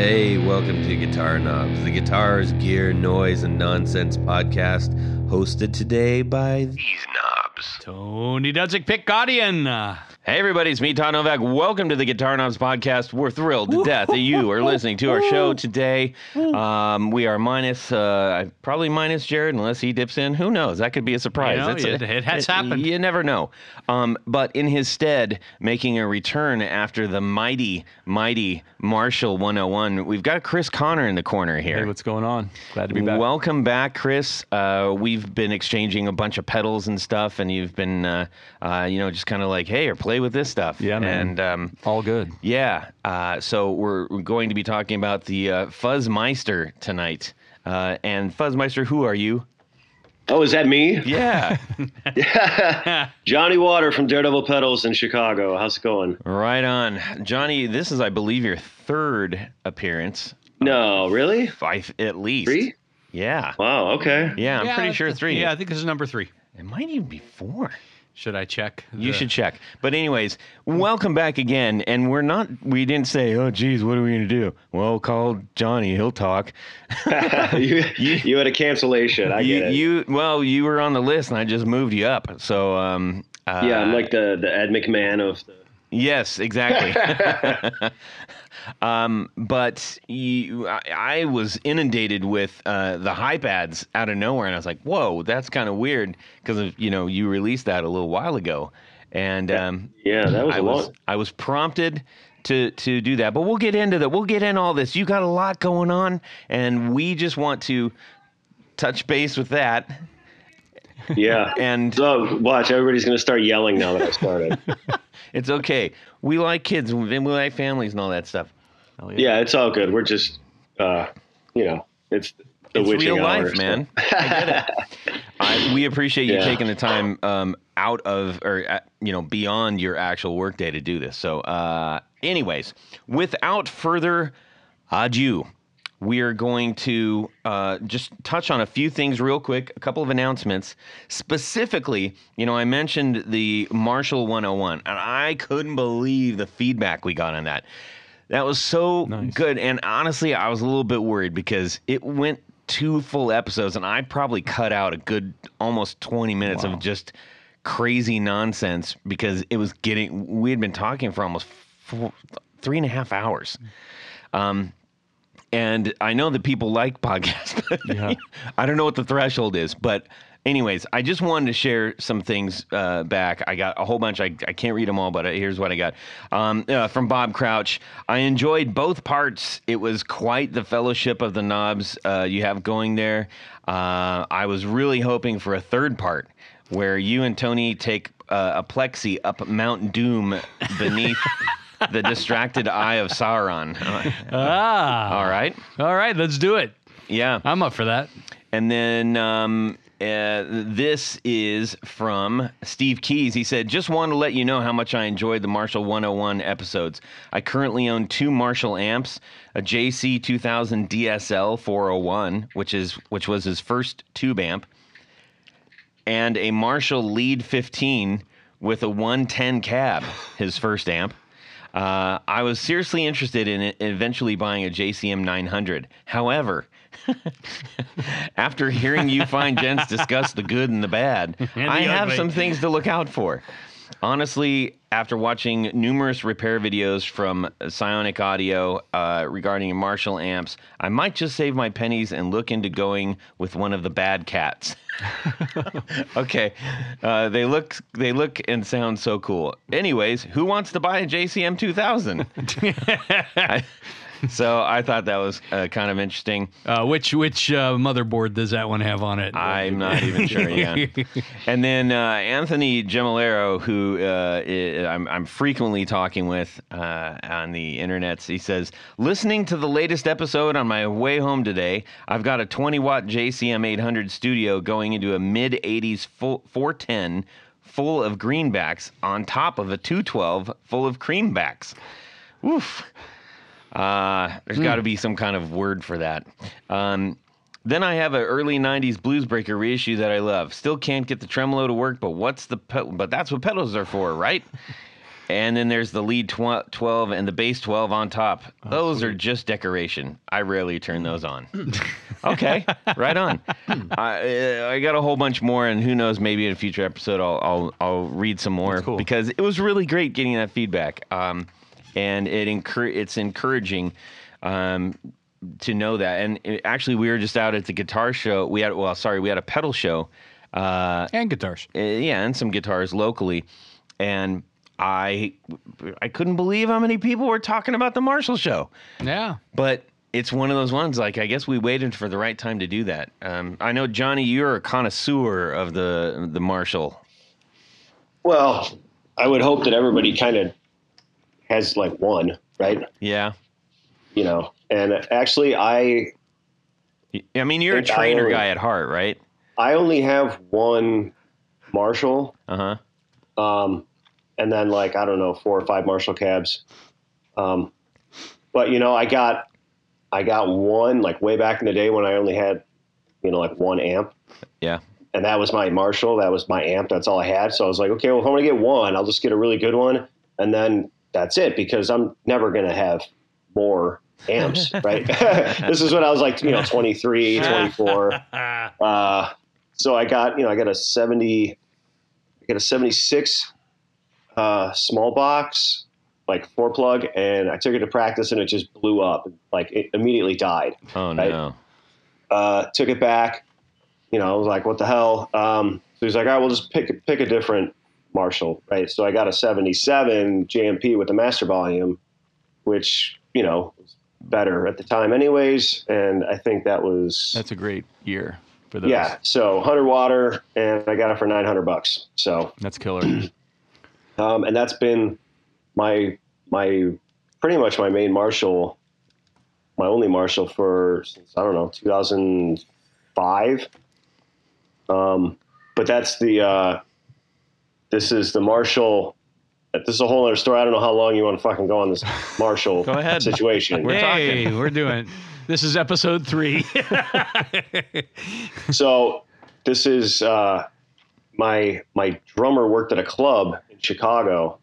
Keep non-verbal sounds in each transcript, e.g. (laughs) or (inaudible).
Hey, welcome to Guitar Knobs, the guitars, gear, noise, and nonsense podcast, hosted today by these knobs. Tony Dudzik Pickguardian. Uh, Hey, everybody, it's me, Todd Novak. Welcome to the Guitar Knobs podcast. We're thrilled to death that you are listening to our show today. Um, we are minus, uh, probably minus Jared, unless he dips in. Who knows? That could be a surprise. You know, it- it has happened. You never know. Um, but in his stead, making a return after the mighty, mighty Marshall 101, we've got Chris Connor in the corner here. hey, what's going on? Glad to be back. Welcome back, Chris. Uh, we've been exchanging a bunch of pedals and stuff, and you've been, uh, uh, you know, just kind of like, hey, or play with this stuff. Yeah, man. And um, All good. yeah, uh, so we're, we're going to be talking about the uh, Fuzzmeister tonight. Uh, and Fuzzmeister, who are you? Oh, is that me? Yeah, (laughs) (laughs) Johnny Wator from Daredevil Pedals in Chicago. How's it going? right on, Johnny. This is, I believe, your third appearance. No, really? Five, at least. Three? Yeah. Wow, okay. Yeah, I'm Yeah, pretty sure three. Yeah, I think this is number three. It might even be four. Should I check? You the- should check. But anyways, welcome back again. And we're not. We didn't say, "Oh, geez, what are we gonna do?" Well, call Johnny. He'll talk. (laughs) (laughs) you, you had a cancellation. I you, get it. you, well, you were on the list, and I just moved you up. So, um, uh, yeah, I'm like the, the Ed McMahon of the. Yes, exactly. (laughs) um, but you, I, I was inundated with uh, the hype ads out of nowhere, and I was like, "Whoa, that's kind of weird," because you know you released that a little while ago, and um, Yeah, that was I a was. I was prompted to to do that. But we'll get into that. We'll get in all this. You got a lot going on, and we just want to touch base with that. Yeah. (laughs) And So watch, everybody's going to start yelling now that I started. (laughs) it's okay. We like kids and we like families and all that stuff. Hell yeah, it's all good. We're just, uh, you know, it's the It's witching real hour, life, so- man. I get it. (laughs) I, we appreciate you Yeah. taking the time um, out of, or uh, you know, beyond your actual workday to do this. So, uh, anyways, without further ado, we are going to uh, just touch on a few things real quick. A couple of announcements, specifically. You know, I mentioned the Marshall 101, and I couldn't believe the feedback we got on that. That was so Nice. good. And honestly, I was a little bit worried because it went two full episodes, and I probably cut out a good almost 20 minutes Wow. of just crazy nonsense because it was getting, we had been talking for almost four, three and a half hours. Um, and I know that people like podcasts, (laughs) but Yeah. I don't know what the threshold is. But, anyways, I just wanted to share some things uh, back. I got a whole bunch. I, I can't read them all, but uh, here's what I got um, uh, from Bob Crouch. I enjoyed both parts. It was quite the fellowship of the knobs uh, you have going there. Uh, I was really hoping for a third part where you and Tony take uh, a plexi up Mount Doom beneath. (laughs) (laughs) The distracted eye of Sauron. Ah. all right. All right, let's do it. Yeah. I'm up for that. And then um, uh, this is from Steve Keys. He said, Just want to let you know how much I enjoyed the Marshall 101 episodes. I currently own two Marshall amps, a JC 2000 DSL 401, which is which was his first tube amp, and a Marshall Lead 15 with a 110 cab, his first amp. Uh, I was seriously interested in eventually buying a JCM 900. However, (laughs) after hearing you fine gents discuss the good and the bad, (laughs) And I the have ugly. some things to look out for. Honestly, after watching numerous repair videos from Psionic Audio uh, regarding Marshall amps, I might just save my pennies and look into going with one of the bad cats. (laughs) okay, uh, they look they look and sound so cool. Anyways, who wants to buy a JCM 2000? (laughs) I- so I thought that was uh, kind of interesting. Uh, which which uh, motherboard does that one have on it? I'm not even sure. Yeah. (laughs) And then uh, Anthony Gemolero, who uh, I'm, I'm frequently talking with uh, on the internet, he says, listening to the latest episode on my way home today, I've got a 20 watt JCM 800 studio going into a mid 80s 410 full of greenbacks on top of a 212 full of creambacks. Oof. Uh, there's got to be some kind of word for that. Um, then I have an early '90s Blues Breaker reissue that I love. Still can't get the tremolo to work, but what's the pe- but that's what pedals are for, right? (laughs) And then there's the lead tw- 12 and the bass 12 on top. Oh, those are just decoration. I rarely turn those on. (laughs) okay, right on. (laughs) I, uh, I got a whole bunch more, and who knows? Maybe in a future episode, I'll I'll, I'll read some more cool. because it was really great getting that feedback. Um, and it encour- it's encouraging um, to know that. And it, actually, we were just out at the guitar show. We had well, sorry, we had a pedal show. Uh, And guitars. uh, yeah, and some guitars locally, and I I couldn't believe how many people were talking about the Marshall show. Yeah. But it's one of those ones. Like I guess we waited for the right time to do that. Um, I know Johnny, you're a connoisseur of the the Marshall. Well, I would hope that everybody kind of has like one, right? Yeah, You know, and actually, I I mean you're a Traynor only- guy at heart, right? I only have one Marshall, Uh huh. um, and then like I don't know four or five Marshall cabs. Um, but you know, I got I got one like way back in the day when I only had you know like one amp, Yeah. and that was my Marshall. That was my amp. That's all I had. So I was like, okay, well, if I'm gonna get one, I'll just get a really good one, and then that's it because I'm never gonna have more amps, (laughs) right? (laughs) this is when I was like, you know, 23, (laughs) 24. Uh, so I got, you know, I got a 70, I got a 76 uh, small box, like four plug, and I took it to practice and it just blew up. Like it immediately died Oh Right. no. uh, took it back. You know, I was like, "What the hell?" Um, so he's like, "All right, we'll just pick pick a different Marshall." Right. So I got a '77 JMP with the master volume, which you know was better at the time, anyways. And I think that was That's a great year for those. yeah. So 100 water, and I got it for 900 bucks. So That's killer. (clears throat) um, and that's been my my pretty much my main Marshall, my only Marshall for since I don't know 2005. Um, but that's the uh, this is the Marshall. This is a whole other story. I don't know how long you want to fucking go on this (laughs) Marshall Go ahead. situation. We're hey, talking. we're doing. This is episode three. (laughs) so this is uh, my my drummer worked at a club in Chicago,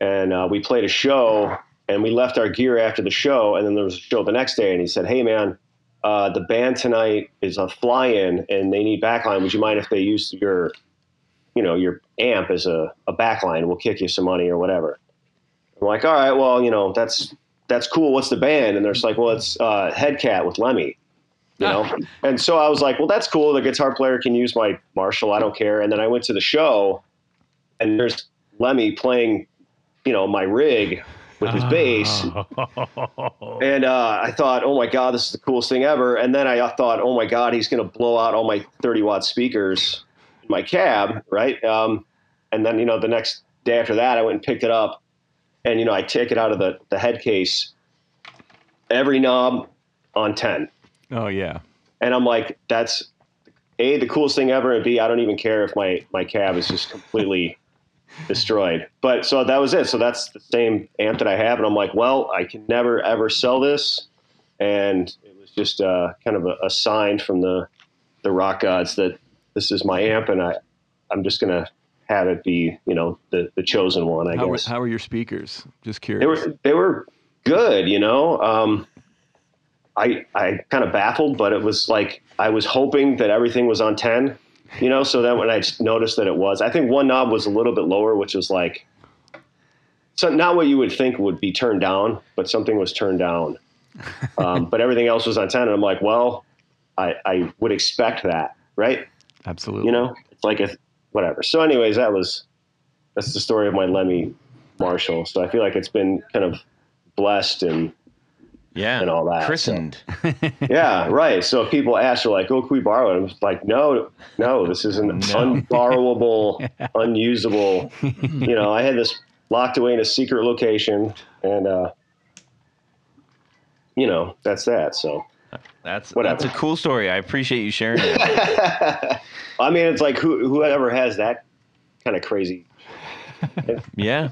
and uh, we played a show, and we left our gear after the show, and then there was a show the next day, and he said, "Hey man, uh, the band tonight is a fly-in, and they need backline. Would you mind if they use your, you know, your amp as a, a backline? We'll kick you some money or whatever." I'm like, "All right, well, you know, that's that's cool. What's the band?" And they're just like, "Well, it's uh, Headcat with Lemmy." you know (laughs) and so i was like well that's cool the guitar player can use my marshall i don't care and then i went to the show and there's lemmy playing you know my rig with his bass (laughs) and uh, i thought oh my god this is the coolest thing ever and then i thought oh my god he's going to blow out all my 30 watt speakers my cab right um, and then you know the next day after that i went and picked it up and you know i take it out of the, the head case every knob on 10 oh yeah. and I'm like, that's a the coolest thing ever, and b I don't even care if my my cab is just completely (laughs) destroyed. But so that was it. So that's the same amp that I have, and I'm like, well, I can never ever sell this, and it was just uh, kind of a, a sign from the the rock gods that this is my amp, and I I'm just gonna have it be you know the the chosen one. I How were, guess how were your speakers? Just curious. they were they were good, you know. Um, I I kind of baffled, but it was like I was hoping that everything was on ten, you know. So then when I noticed that it was, I think one knob was a little bit lower, which was like, so not what you would think would be turned down, but something was turned down. (laughs) Um, but everything else was on ten, and I'm like, well, I I would expect that, right? Absolutely. You know, it's like a whatever. So, anyways, that was that's the story of my Lemmy Marshall. So I feel like it's been kind of blessed and Yeah. And all that, so. Christened. (laughs) yeah, right. So if people ask, are like, "Oh, can we borrow it?" I'm like, "No, no, this is an (laughs) unborrowable, (laughs) unusable." You know, I had this locked away in a secret location, and uh, you know, that's that. So That's Whatever. that's a cool story. I appreciate you sharing it. (laughs) I mean, it's like who whoever has that kind of crazy (laughs) yeah.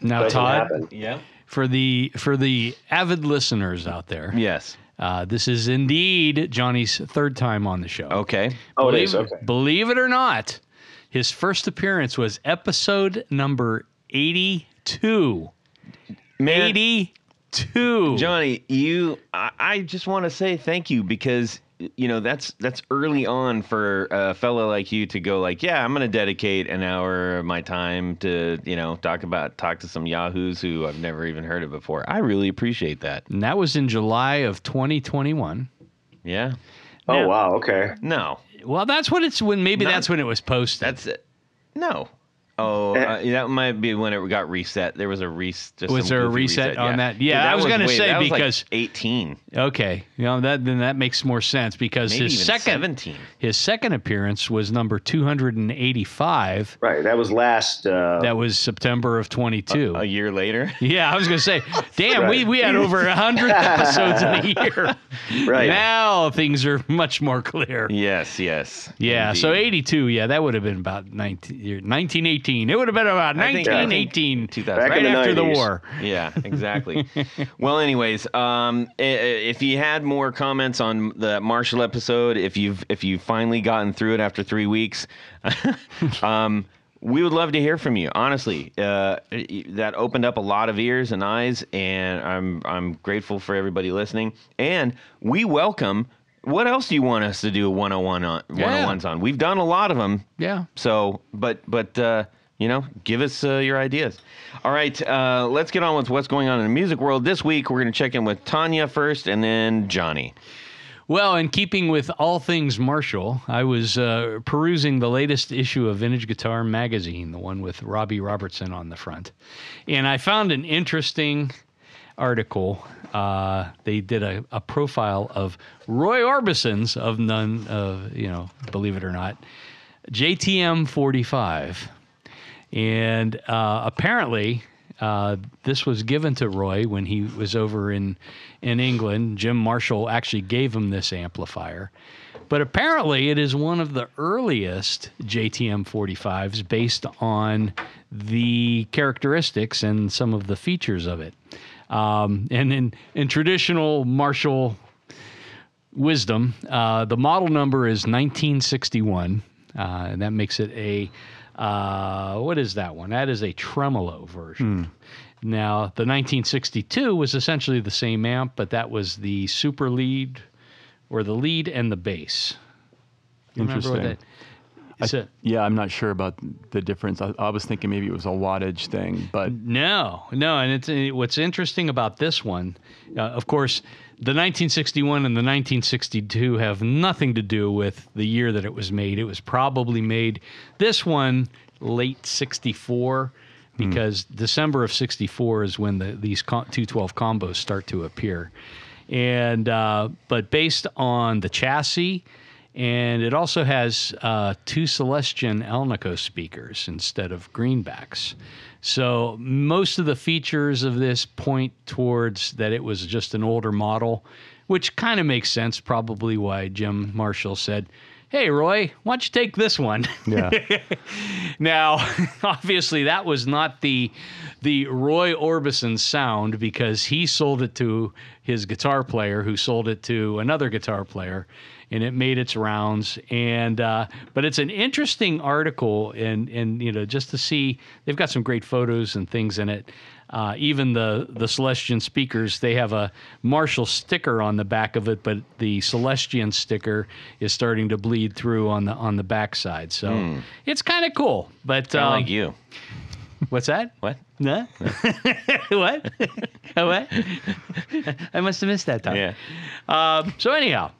Now, Todd, happen. Yeah. for the for the avid listeners out there, Yes. uh, this is indeed Johnny's third time on the show. Okay. Oh, believe, is okay. believe it or not, his first appearance was episode number 82. Man, 82. Johnny, you, I, I just want to say thank you because you know that's that's early on for a fellow like you to go like, yeah, I'm going to dedicate an hour of my time to you know talk about talk to some yahoos who I've never even heard of before. I really appreciate that. And that was in July of 2021. Yeah. Oh Now- wow, okay. No, Well, that's what it's when maybe Not- that's when it was posted. that's it. No. Oh, eh. uh, that might be when it got reset. There was a reset. Was there a reset, reset, on yeah. that? Yeah, that I was, was going to say because like eighteen. Okay, you know that then that makes more sense because Maybe his second 17. his second appearance was number two hundred and eighty five. Right, that was last. Uh, that was September of twenty two. A, a, year later. (laughs) Yeah, I was going to say, damn, right. we we had over hundred (laughs) episodes in a year. Right now things are much more clear. Yes, yes. Yeah, indeed. so eighty two. Yeah, that would have been about 19, Nineteen eighty. It would have been about 1918, yeah. right the after 90s. the war. Yeah, (laughs) exactly. well, anyways, um, if you had more comments on the Marshall episode, if you've if you finally gotten through it after three weeks, (laughs) um, we would love to hear from you. Honestly, uh, that opened up a lot of ears and eyes, and I'm I'm grateful for everybody listening. And we welcome. What else do you want us to do 101 on 101s yeah. on? We've done a lot of them. Yeah. So, but but uh, you know, give us uh, your ideas. All right, uh, let's get on with what's going on in the music world this week. We're going to check in with Tony first, and then Johnny. Well, in keeping with all things Marshall, I was uh, perusing the latest issue of Vintage Guitar Magazine, the one with Robbie Robertson on the front. And I found an interesting article. Uh, they did a, a profile of Roy Orbison's, of none of, you know, believe it or not, JTM 45. And uh, apparently, uh, this was given to Roy when he was over in in England. Jim Marshall actually gave him this amplifier, but apparently it is one of the earliest JTM 45s based on the characteristics and some of the features of it. Um, and in in traditional Marshall wisdom, uh, the model number is 1961, uh, and that makes it a uh, what is that one? That is a tremolo version. Now, the 1962 was essentially the same amp, but that was the super lead or the lead and the bass. You Interesting. that- a- Yeah, I'm not sure about the difference. I, I was thinking maybe it was a wattage thing, but No, no, and it's what's interesting about this one. Uh, of course, the 1961 and the 1962 have nothing to do with the year that it was made. It was probably made this one late 64 because December of 64 is when the these 212 combos start to appear. And uh, but based on the chassis and it also has uh, two Celestion Alnico speakers instead of greenbacks. So most of the features of this point towards that it was just an older model, which kind of makes sense. Probably why Jim Marshall said, "Hey Roy, why don't you take this one?" yeah, (laughs) Now, (laughs) obviously, that was not the the Roy Orbison sound because he sold it to his guitar player, who sold it to another guitar player, and it made its rounds. And uh, but it's an interesting article, and and you know just to see they've got some great photos and things in it. Uh, even the the Celestion speakers, they have a Marshall sticker on the back of it, but the Celestion sticker is starting to bleed through on the on the backside. So it's kind of cool. But um, like you. what's that? (laughs) What? No. (laughs) what? (laughs) what? I must have missed that time. Yeah. Um, so anyhow,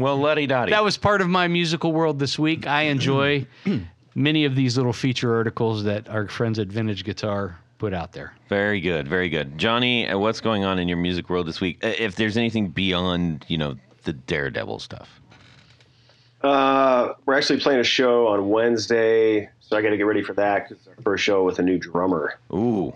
Well, luddy dotty. that was part of my musical world this week. I enjoy (clears throat) many of these little feature articles that our friends at Vintage Guitar put out there. Very good, very good. Johnny, uh, what's going on in your music world this week? Uh, If there's anything beyond, you know, the Daredevil stuff. Uh, we're actually playing a show on Wednesday, so I got to get ready for that because it's our first show with a new drummer. Ooh,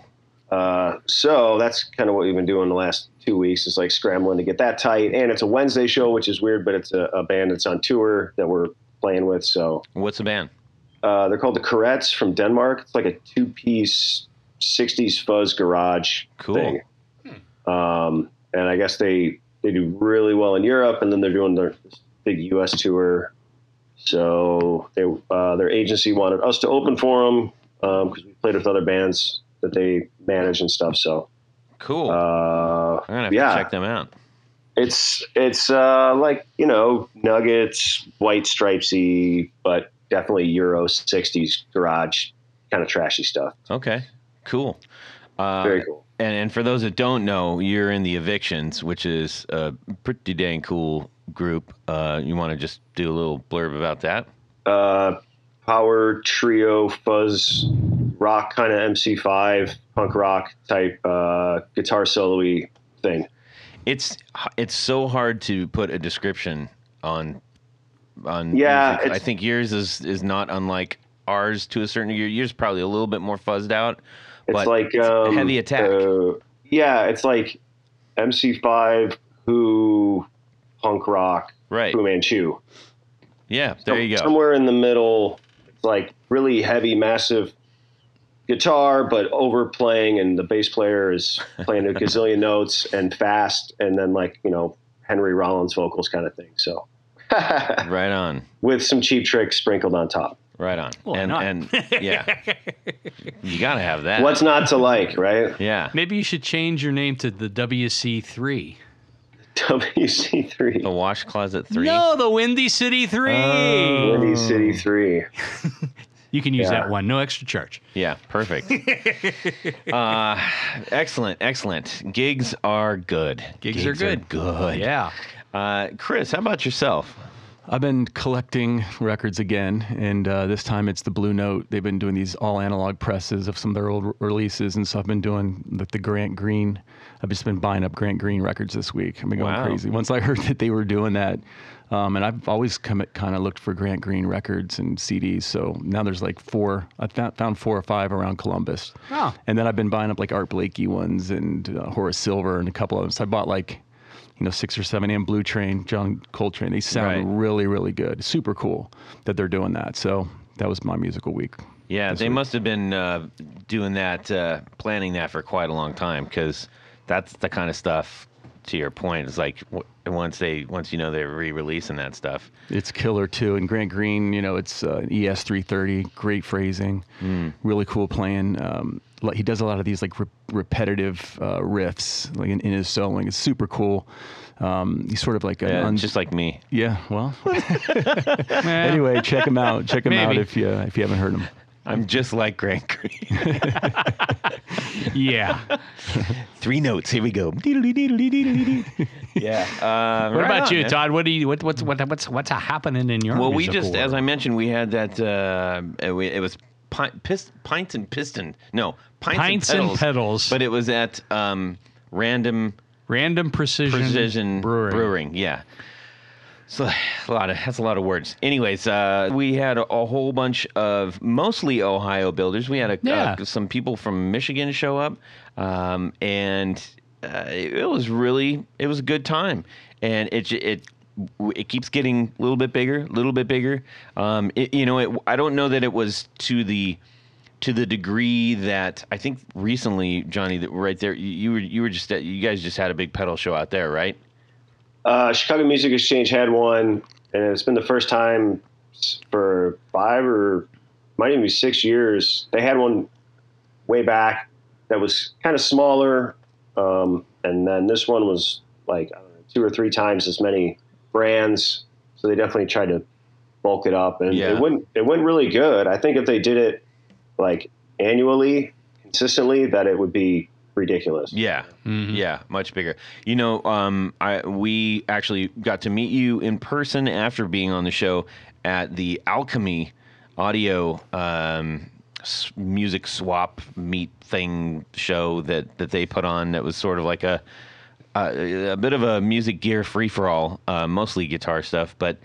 Uh, so that's kind of what we've been doing the last two weeks. Is like scrambling to get that tight, and it's a Wednesday show, which is weird, but it's a, a band that's on tour that we're playing with. So what's the band? uh, they're called the Courettes from Denmark. It's like a two-piece '60s fuzz garage Cool. thing. Um, and I guess they they do really well in Europe, and then they're doing their big U.S. tour. So they uh, their agency wanted us to open for them because we played with other bands that they manage and stuff. So Cool. uh, I'm gonna have yeah. to check them out. it's it's uh, like you know Nuggets, white stripesy, but definitely Euro '60s garage kind of trashy stuff. Okay. Cool. Uh, Very cool. And, and for those that don't know, you're in the Evictions, which is a pretty dang cool group. Uh, you want to just do a little blurb about that? Uh, power trio fuzz rock kind of MC5 punk rock type uh, guitar solo-y thing. It's it's so hard to put a description on on. Yeah, music. I think yours is is not unlike ours to a certain degree. Yours probably a little bit more fuzzed out. It's like um, heavy attack. uh, yeah, it's like MC5 Who punk rock Right. Fu Manchu. Yeah. There you go. Somewhere in the middle, it's like really heavy, massive guitar, but overplaying, and the bass player is playing a (laughs) gazillion notes and fast, and then like you know Henry Rollins vocals kind of thing. So (laughs) Right on. with some cheap tricks sprinkled on top. Right on. Why and and yeah, (laughs) you gotta have that. What's not to like, right? yeah. Maybe you should change your name to the WC3. WC3. The wash closet three. No, the Windy City 3. Oh. Windy City 3. You can use Yeah. that one, no extra charge. Yeah, perfect. (laughs) uh, excellent, excellent. Gigs are good. Gigs are good. good. Yeah. Uh, Chris, how about yourself? I've been collecting records again, and uh, this time it's the Blue Note. They've been doing these all analog presses of some of their old re- releases, and so I've been doing the, the Grant Green. I've just been buying up Grant Green records this week. I've been going Wow. crazy. Once I heard that they were doing that, um, and I've always come kind of looked for Grant Green records and CDs. So now there's like four. I found, found four or five around Columbus. Oh. And then I've been buying up like Art Blakey ones and uh, Horace Silver and a couple of them. So I bought like, you know, six or seven and Blue Train, John Coltrane. They sound Right. really, really good. Super cool that they're doing that. So that was my musical week. Yeah, they week. must have been uh, doing that, uh, planning that for quite a long time because that's the kind of stuff. To your point, it's like w- once they once you know they're re-releasing that stuff. It's killer too. And Grant Green, you know, it's uh, ES330, great phrasing, really cool playing. Um, he does a lot of these like re- repetitive uh, riffs, like in, in his soloing. It's super cool. Um, he's sort of like an Yeah, un- just like me. yeah. Well, (laughs) (laughs) anyway, check him out. Check him out if you if you haven't heard him. I'm just like Grant Green. (laughs) yeah. Three notes. Here we go. yeah. Uh, What right about on, you, man. Todd? What do you what what's what, what's what's happening in your Well, we musical just, as I mentioned, we had that. Uh, it, it was pi- pints and piston. No, pints, Pints and, and pedals, Pedals. But it was at um, random Random Precision, precision Brewing. brewing. Yeah. So (sighs) a lot of that's a lot of words. Anyways, uh, we had a, a whole bunch of mostly Ohio builders. We had a, Yeah. uh, some people from Michigan show up, um, and uh, it, it was really it was a good time. And it j- it it keeps getting a little bit bigger, a little bit bigger. Um, it, you know, it, I don't know that it was to the to the degree that I think recently, Johnny, that right there, you, you were you were just at, you guys just had a big pedal show out there, right? Uh, Chicago Music Exchange had one, and it's been the first time for five or might even be six years. They had one way back that was kind of smaller, um, and then this one was like two or three times as many brands. So they definitely tried to bulk it up, and Yeah. it went it went really good. I think if they did it like annually, consistently, that it would be ridiculous. Yeah, Mhm. yeah, much bigger. You know, um, I we actually got to meet you in person after being on the show at the Alchemy Audio um, music swap meet thing show that that they put on. That was sort of like a a, a bit of a music gear free for all, uh, mostly guitar stuff, but.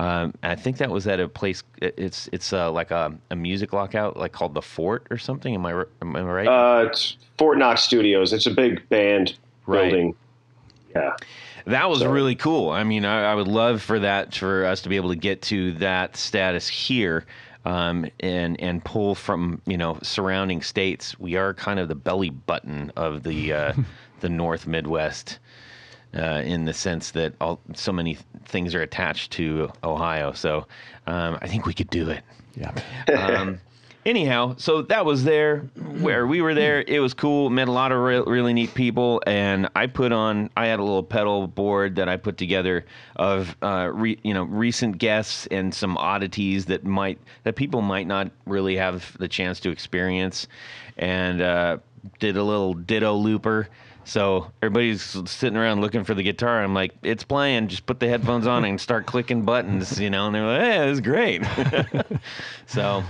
Um, I think that was at a place. It's it's uh, like a, a music lockout, like called the Fort or something. Am I r- am I right? Uh, it's Fort Knox Studios. It's a big band Right. building. Yeah. That was So- really cool. I mean, I, I would love for that for us to be able to get to that status here, um, and and pull from you know surrounding states. We are kind of the belly button of the uh, (laughs) the North Midwest, uh, in the sense that all so many things are attached to Ohio. So um, I think we could do it. Yeah. Um, (laughs) anyhow, so that was there where we were there. It was cool. Met a lot of re- really neat people, and I put on. I had a little pedal board that I put together of uh, re, you know recent guests and some oddities that might that people might not really have the chance to experience, and uh, did a little ditto looper. So everybody's sitting around looking for the guitar. I'm like, it's playing. Just put the headphones on and start clicking buttons, you know. And they're like, hey, this is great. (laughs) so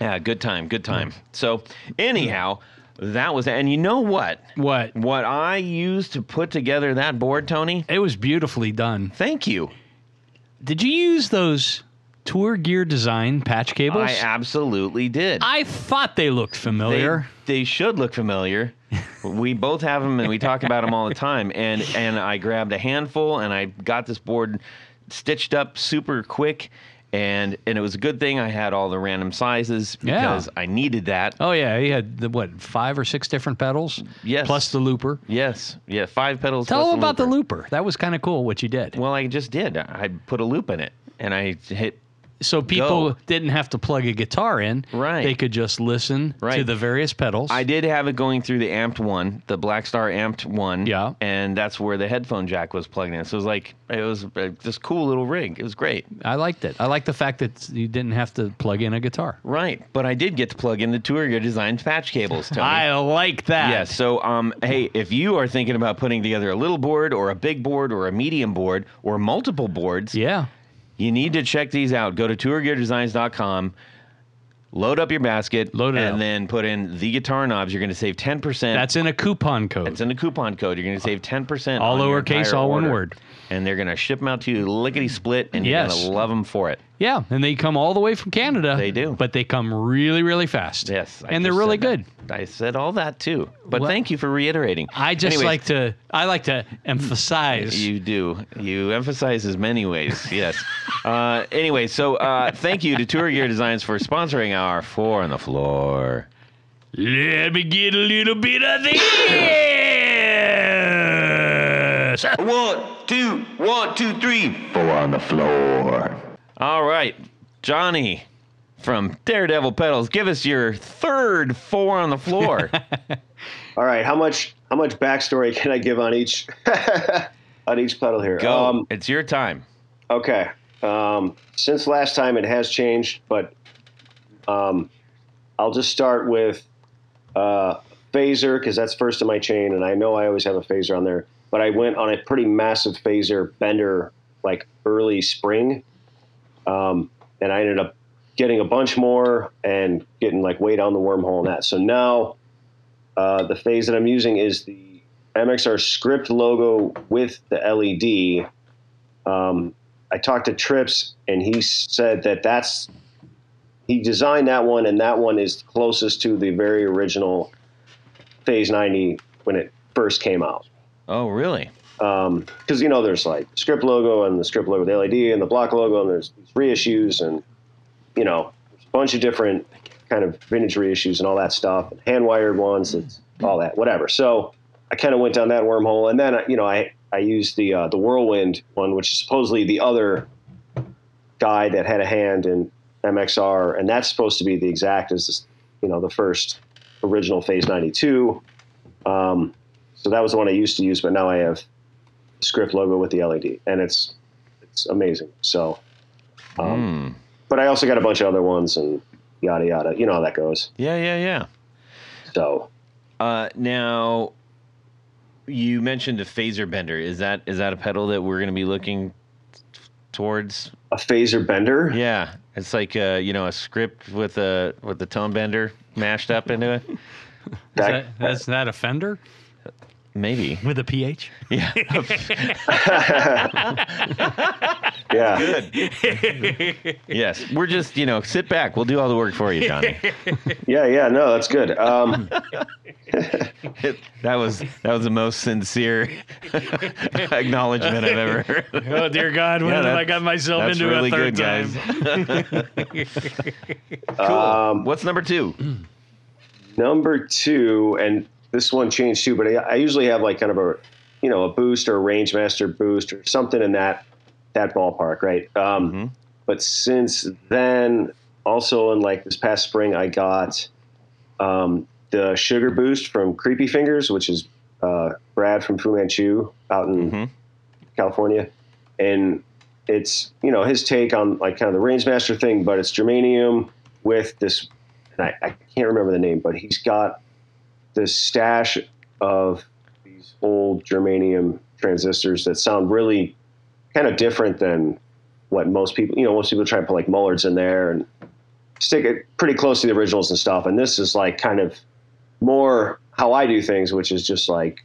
yeah, good time, good time. So anyhow, that was and you know what? What? What I used to put together that board, Tony? It was beautifully done. Thank you. Did you use those Tour Gear Design patch cables? I absolutely did. I thought they looked familiar. they should look familiar. (laughs) we both have them and we talk about them all the time. And and I grabbed a handful and I got this board stitched up super quick. And and it was a good thing I had all the random sizes Yeah. because I needed that. oh yeah, he had the what five or six different pedals. Yes. Plus the looper. Yes, yeah, five pedals. Tell them about the looper. looper. That was kind of cool what you did. Well, I just did. I put a loop in it, and I hit. So people Go. didn't have to plug a guitar in. Right. They could just listen to the various pedals. I did have it going through the amped one, the Black Star amped one. Yeah. And that's where the headphone jack was plugged in. So it was like it was uh, this cool little rig. It was great. I liked it. I like the fact that you didn't have to plug in a guitar. Right. But I did get to plug in the Tour Gear Design patch cables. Tony. (laughs) I like that. Yes. So, um, hey, if you are thinking about putting together a little board or a big board or a medium board or multiple boards, Yeah. You need to check these out. Go to tourgeardesigns.com, load up your basket, Load it and up. then put in the guitar knobs. You're going to save 10%. That's in a coupon code. it's in the coupon code. You're going to save 10%. All lowercase, all one word. And they're going to ship them out to you lickety split, and you're going to love them for it. Yeah, and they come all the way from Canada. They do. But they come really, really fast. Yes. I and they're really good. that. I said all that too. But Well, thank you for reiterating. I just Anyways, like to I like to emphasize You do. You emphasize as many ways. (laughs) Yes. uh, anyway, so uh, thank you to Tour Gear Designs for sponsoring our Four on the Floor. Let me get a little bit of this. One, two, one, two, three. Four on the floor. All right, Johnny from Daredevil Pedals, give us your third four on the floor. (laughs) All right, how much how much backstory can I give on each (laughs) on each pedal here? Go. Um, it's your time. okay. Um, since last time, it has changed, but um, I'll just start with uh, phaser because that's first in my chain, and I know I always have a phaser on there. But I went on a pretty massive phaser bender like early spring, um, and I ended up getting a bunch more and getting like way down the wormhole in that. So now uh, the phase that I'm using is the MXR script logo with the LED. Um, I talked to Trips, and he said that that's he designed that one, and that one is closest to the very original Phase 90 when it first came out. Oh, really? Because you know, there's like the script logo and the script logo with the LED and the block logo, and there's reissues, and you know, a bunch of different kind of vintage reissues and all that stuff, and hand wired ones, and all that, whatever. So I kind of went down that wormhole, and then you know, I I used the uh, the Whirlwind one, which is supposedly the other guy that had a hand in MXR, and that's supposed to be the exact as this, you know the first original Phase 92. Um, so that was the one I used to use, but now I have script logo with the LED, and it's it's amazing. So, um, Hmm. but I also got a bunch of other ones and yada yada. You know how that goes. Yeah, yeah, yeah. So Uh, now, you mentioned a phaser bender. Is that is that a pedal that we're going to be looking t- towards? a phaser bender. Yeah, it's like uh, you know a script with a with the tone bender mashed up into it. Is That- that, that's that a Fender Maybe. with a PH? Yeah. (laughs) yeah. Good. yes, we're just you know sit back. We'll do all the work for you, Johnny. (laughs) Yeah, yeah, no, that's good. Um, (laughs) that was that was the most sincere acknowledgement I've ever heard. Oh dear God, when Yeah, have I got myself That's into really a third good, time? guys. cool. Um, What's number two? (clears throat) number two, and this one changed too, but I, I usually have like kind of a, you know, a boost or a range master boost or something in that that ballpark, right? Um, Mhm. But since then, also in like this past spring, I got um, the Sugar Boost from Creepy Fingers, which is uh, Brad from Fu Manchu out in Mhm. California, and it's you know his take on like kind of the Rangemaster thing, but it's germanium with this. And I, I can't remember the name, but he's got this stash of these old germanium transistors that sound really kind of different than what most people, you know, most people try to put like Mullards in there and stick it pretty close to the originals and stuff. And this is like kind of more how I do things, which is just like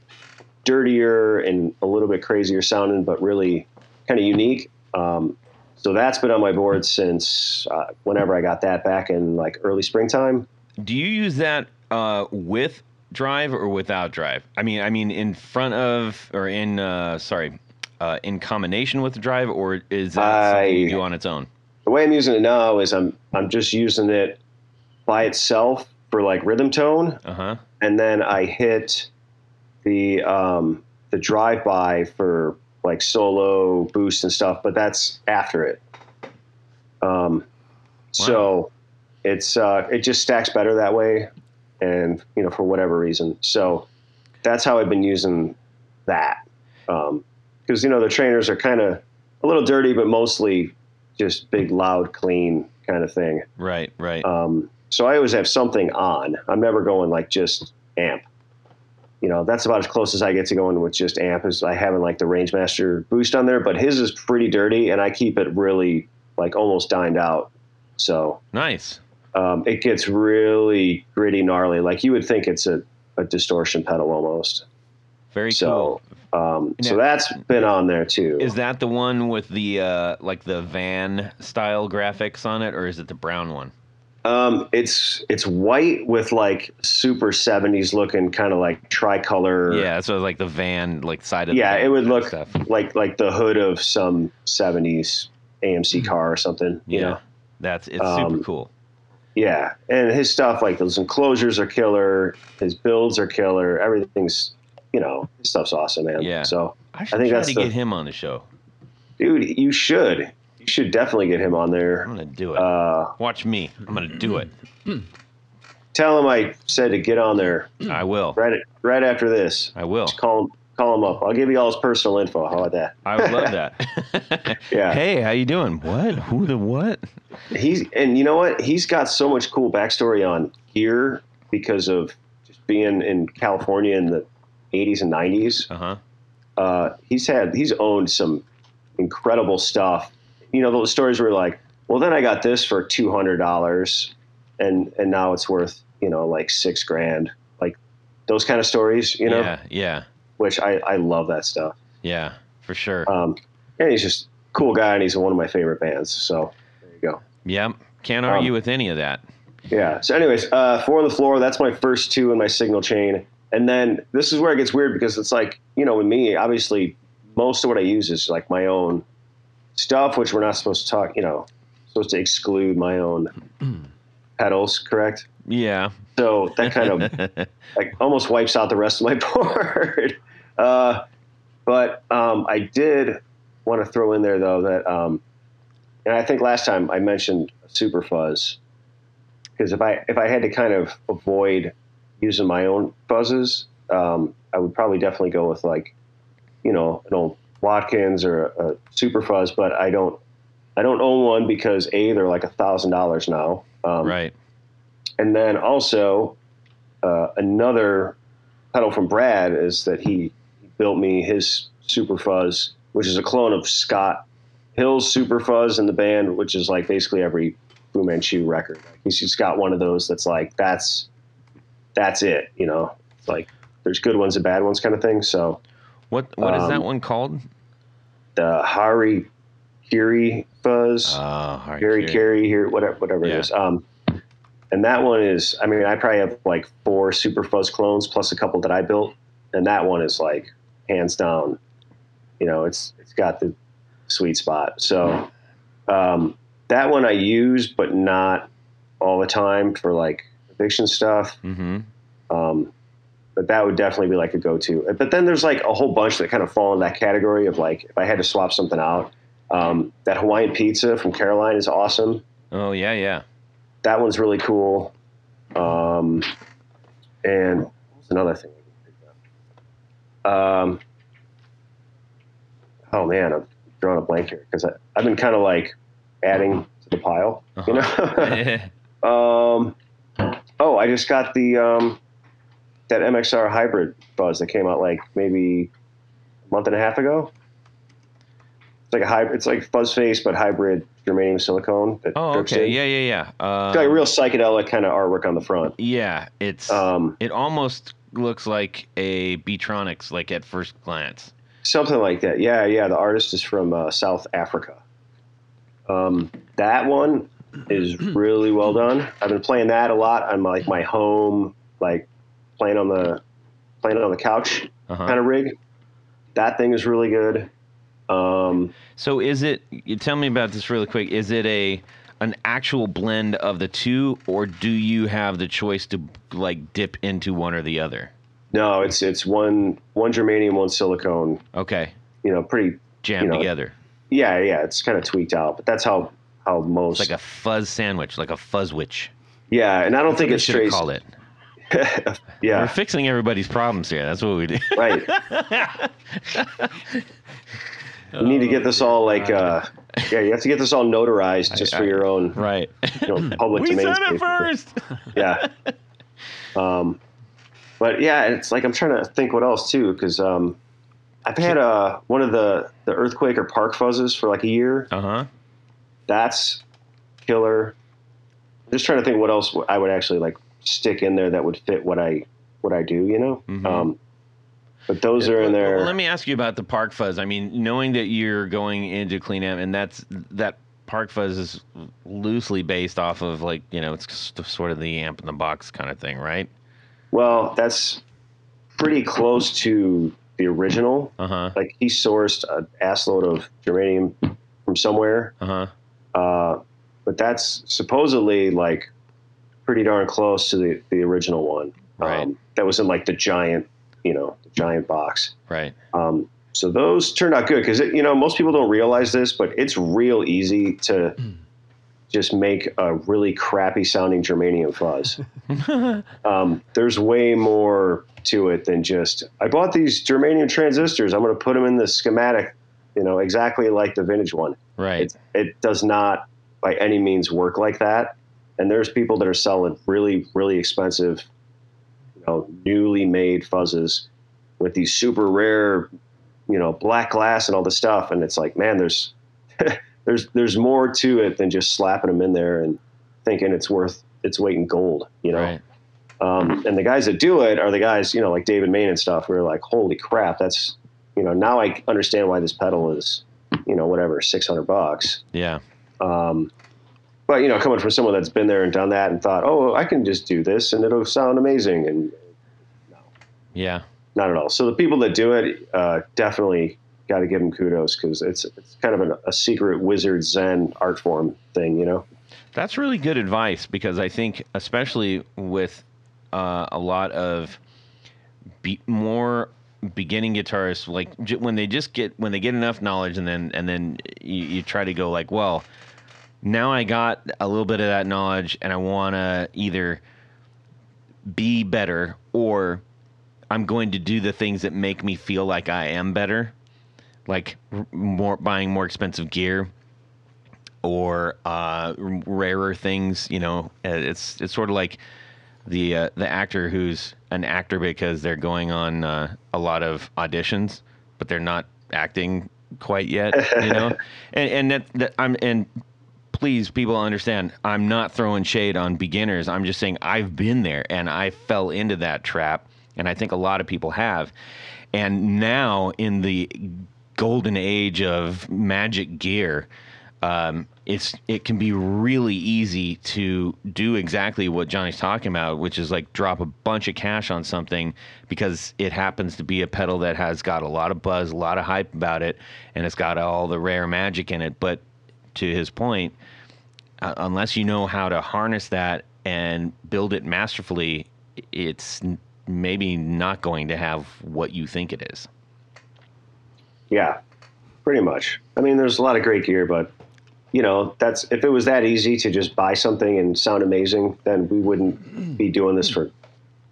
dirtier and a little bit crazier sounding, but really kind of unique. Um, so that's been on my board since uh, whenever I got that back in like early springtime. Do you use that uh, with drive or without drive? I mean, I mean, in front of or in uh, sorry, uh, in combination with the drive, or is that something you I- do on its own? the way I'm using it now is I'm I'm just using it by itself for like rhythm tone, Uh huh. and then I hit the um, the drive by for like solo boost and stuff, but that's after it. Um, So it's uh, it just stacks better that way, and you know for whatever reason. So that's how I've been using that because you know the Traynors are kind of a little dirty, but mostly just big, loud, clean kind of thing. Right. Right. Um, so I always have something on. I'm never going like just amp. You know, that's about as close as I get to going with just amp is I having like the Rangemaster boost on there, but his is pretty dirty and I keep it really like almost dined out. So nice. Um, it gets really gritty, gnarly. Like you would think it's a, a distortion pedal almost. Very So, cool. um, so that's been on there too. Is that the one with the uh, like the van style graphics on it, or is it the brown one? Um, it's it's white with like super seventies looking kind of like tricolor. Yeah, so like the van, like side of the yeah, it would look stuff. like like the hood of some seventies AMC car or something. You Yeah, know? that's it's Um, super cool. Yeah, and his stuff like those enclosures are killer. His builds are killer. Everything's you know his stuff's awesome, man. Yeah. So, I should think that's to the- get him on the show. dude, you should you should definitely get him on there. I'm gonna do it. Uh, Watch me. I'm gonna do it. tell him I said to get on there I will. right right after this. I will. Just call him call him up. I'll give you all his personal info. How about that? I would love (laughs) that. (laughs) Yeah. Hey, how you doing? What? Who the what? He's and you know what? He's got so much cool backstory on gear because of just being in California in the 80s and 90s. Uh huh. Uh, he's had he's owned some incredible stuff. You know those stories were like, well, then I got this for two hundred dollars, and and now it's worth you know like six grand. Like those kind of stories, you know, Yeah. Yeah. Which I I love that stuff. Yeah. For sure. Um, and he's just cool guy, and he's one of my favorite bands. So there you go. Yep. Can't argue um, with any of that. Yeah. So, anyways, uh, four on the floor. That's my first two in my signal chain. And then this is where it gets weird because it's like, you know, with me, obviously, most of what I use is like my own stuff, which we're not supposed to talk, you know, supposed to exclude my own (clears throat) pedals, correct? Yeah. So that kind of (laughs) like almost wipes out the rest of my (laughs) board. Uh, but um, I did want to throw in there though that, um, and I think last time I mentioned Super Fuzz because if I if I had to kind of avoid using my own fuzzes, um, I would probably definitely go with like, you know, an old Watkins or a, a Super Fuzz. But I don't I don't own one because a they're like a thousand dollars now. Um, right. and then also uh, another pedal from Brad is that he built me his Super Fuzz, which is a clone of Scott Hill's Super Fuzz in the band, which is like basically every Fu Manchu record. He's just got one of those that's like that's that's it, you know. It's like there's good ones and bad ones kind of thing. So What What is that Um, one called? the Hari Kiri Fuzz. Oh, Harry Harry Carey. Carey here, whatever, whatever Yeah. it is. Um, and that one is, I mean, I probably have like four Super Fuzz clones plus a couple that I built, and that one is like hands down. You know, it's it's got the sweet spot. So um, that one I use, but not all the time for like eviction stuff. Mm-hmm. Um, but that would definitely be like a go-to. But then there's like a whole bunch that kind of fall in that category of like if I had to swap something out. Um, that Hawaiian pizza from Caroline is awesome. Oh yeah, yeah. that one's really cool. Um, and what's another thing? Um, oh man, I'm drawing a blank here because I've been kind of like adding to the pile, you know. (laughs) um, oh, I just got the um, that MXR Hybrid Fuzz that came out like maybe a month and a half ago. It's like a hybrid. It's like fuzz face, but hybrid germanium silicon. That oh, okay. in. Yeah, yeah, yeah. It's got like Um, real psychedelic kind of artwork on the front. yeah, it's Um, it almost looks like a Beetronics, like at first glance. Something like that. Yeah, yeah. The artist is from uh, South Africa. Um, that one is (clears throat) really well done. I've been playing that a lot on my, like my home, like playing on the playing on the couch Uh-huh. kind of rig. That thing is really good. Um, So is it? You tell me about this really quick. Is it a an actual blend of the two, or do you have the choice to like dip into one or the other? no, it's it's one one germanium, one silicon. Okay, You know, pretty. jammed You know, together. Yeah, yeah. It's kind of tweaked out, but that's how how most. It's like a fuzz sandwich, like a fuzzwich. yeah, and I don't think we it's straight. called (laughs) it. Yeah, we're fixing everybody's problems here. That's what we do. right. (laughs) You need to get this all like, uh, yeah, you have to get this all notarized just for your own right. you know, public (laughs) we domain. said it first. (laughs) Yeah. Um, but yeah, it's like I'm trying to think what else too, because um, I've had uh, one of the the EarthQuaker park fuzzes for like a year. Uh huh. That's killer. I'm just trying to think what else I would actually like stick in there that would fit what I what I do. You know. Mhm. Um, but those are in there. Well, let me ask you about the park fuzz. I mean, knowing that you're going into clean amp, and that's that park fuzz is loosely based off of like you know it's sort of the amp in the box kind of thing, right? Well, that's pretty close to the original. Uh huh. Like he sourced an assload of germanium from somewhere, Uh huh. uh, but that's supposedly like pretty darn close to the, the original one. Right. Um, that was in like the giant, you know, giant box. Right. Um, so those turned out good because you know most people don't realize this, but it's real easy to just make a really crappy sounding germanium fuzz. (laughs) um, there's way more to it than just I bought these germanium transistors. I'm going to put them in the schematic, you know, exactly like the vintage one. Right. It, it does not by any means work like that. And there's people that are selling really, really expensive, know, newly made fuzzes with these super rare, you know, black glass and all this stuff. And it's like, man, there's (laughs) there's there's more to it than just slapping them in there and thinking it's worth its weight in gold, you know. Right. Um, and the guys that do it are the guys, you know, like David Main and stuff. Who are like, holy crap, that's, you know, now I understand why this pedal is, you know, whatever, six hundred bucks. Yeah. Um, but you know, coming from someone that's been there and done that and thought, oh, I can just do this and it'll sound amazing, and no, Yeah. not at all. So the people that do it, uh, definitely got to give them kudos because it's it's kind of an, a secret wizard Zen art form thing, you know. That's really good advice because I think, especially with uh, a lot of be- more beginning guitarists, like j- when they just get when they get enough knowledge, and then and then you, you try to go like, well, now I got a little bit of that knowledge, and I want to either be better or I'm going to do the things that make me feel like I am better, like more buying more expensive gear or uh, rarer things. You know, Uh, it's it's sort of like the uh, the actor who's an actor because they're going on uh, a lot of auditions, but they're not acting quite yet. You know, (laughs) and and that, that I'm and please people understand i'm not throwing shade on beginners i'm just saying i've been there and i fell into that trap and i think a lot of people have and now in the golden age of magic gear um, it's it can be really easy to do exactly what Johnny's talking about, which is like drop a bunch of cash on something because it happens to be a pedal that has got a lot of buzz, a lot of hype about it, and it's got all the rare magic in it. But to his point, uh, unless you know how to harness that and build it masterfully, it's n- maybe not going to have what you think it is. Yeah, pretty much. I mean, there's a lot of great gear, but you know, that's if it was that easy to just buy something and sound amazing, then we wouldn't be doing this for,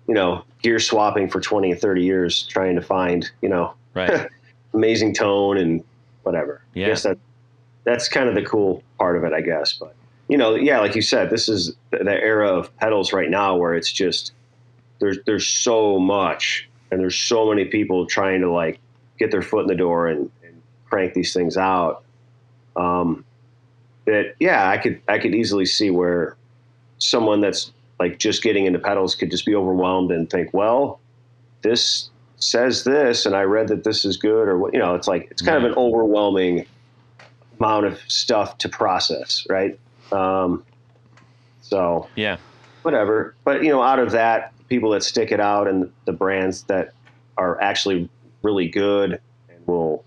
you know, gear swapping for 20 and 30 years trying to find, you know, Right. (laughs) amazing tone and whatever. Yeah. I guess that that's kind of the cool part of it, I guess. But you know, yeah, like you said, this is the era of pedals right now where it's just there's there's so much and there's so many people trying to like get their foot in the door and, and crank these things out. Um, that yeah, I could I could easily see where someone that's like just getting into pedals could just be overwhelmed and think, well, this says this, and I read that this is good, or what you know, it's like it's kind of an overwhelming amount of stuff to process, right? Um, so Yeah. whatever. But you know, out of that, people that stick it out and the brands that are actually really good and will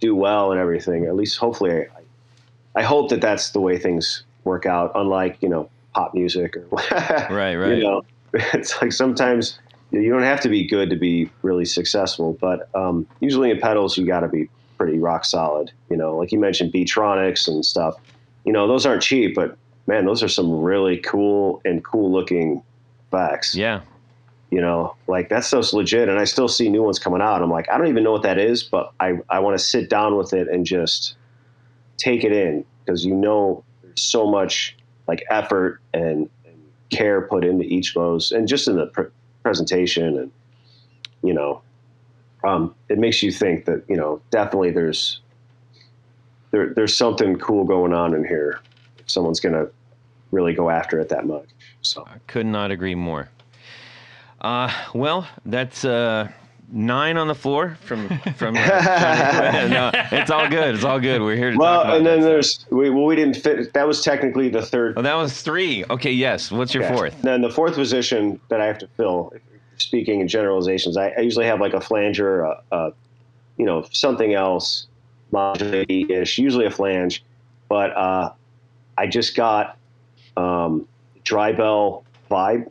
do well and everything. At least, hopefully, I, I hope that that's the way things work out. Unlike you know pop music or Right, (laughs) right. You know, (laughs) it's like sometimes you don't have to be good to be really successful, but um, usually in pedals you got to be pretty rock solid. You know, like you mentioned, Beetronics and stuff. You know, those aren't cheap, but man, those are some really cool and cool looking backs. Yeah. You know, like that stuff's legit, and I still see new ones coming out. I'm like, I don't even know what that is, but I I want to sit down with it and just take it in because you know there's so much like effort and, and care put into each of those, and just in the pr- presentation, and you know, um, it makes you think that you know definitely there's there there's something cool going on in here. If someone's gonna really go after it that much, so. I could not agree more. Uh, well, that's uh, nine on the floor from from. (laughs) Uh, no, it's all good. It's all good. We're here to talk Well, about and then there's we, well, we didn't fit. That was technically the third. Oh, that was three. Okay, yes. What's your Okay. fourth? Then the fourth position that I have to fill, speaking in generalizations, I, I usually have like a flanger, a, a you know, something else, modulating-ish, usually a flange. But uh, I just got um, Drybell vibe,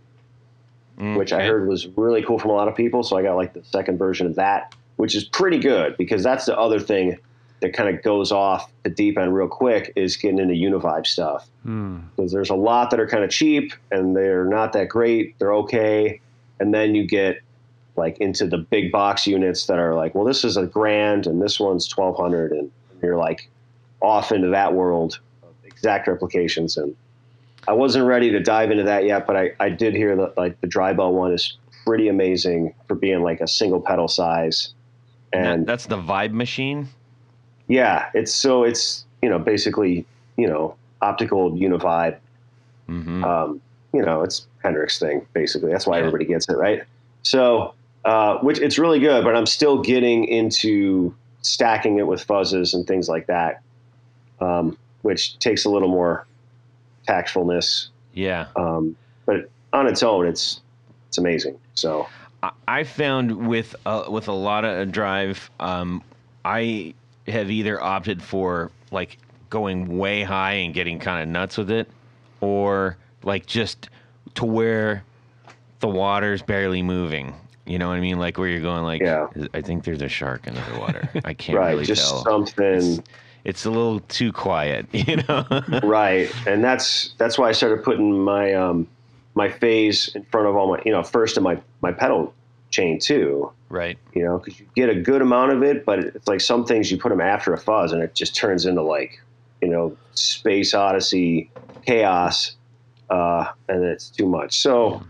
which I heard was really cool from a lot of people. So I got like the second version of that, which is pretty good because that's the other thing that kind of goes off the deep end real quick is getting into Univibe stuff because there's a lot that are kind of cheap and they're not that great. They're okay, and then you get like into the big box units that are like, well, this is a grand and this one's twelve hundred, and you're like off into that world of exact replications. And I wasn't ready to dive into that yet, but I, I did hear that like the Drybell one is pretty amazing for being like a single pedal size. And that's the vibe machine. yeah, it's so it's you know basically you know optical univibe hmm um, you know, it's Hendrix thing basically. That's why Yeah. everybody gets it, right? So, uh, which it's really good, but I'm still getting into stacking it with fuzzes and things like that, um, which takes a little more tactfulness. yeah. Um, but on its own, it's it's amazing. So, I- I found with uh, with a lot of drive, um, I have either opted for like going way high and getting kind of nuts with it, or like just to where the water's barely moving. You know what I mean? Like where you're going, like Yeah. I think there's a shark under the water. I can't right, really just tell. something. It's a little too quiet, (laughs) you know. right and that's that's why i started putting my um my phase in front of all my you know first in my my pedal chain too right. you know because you get a good amount of it but it's like some things you put them after a fuzz and it just turns into like you know space odyssey chaos uh and it's too much so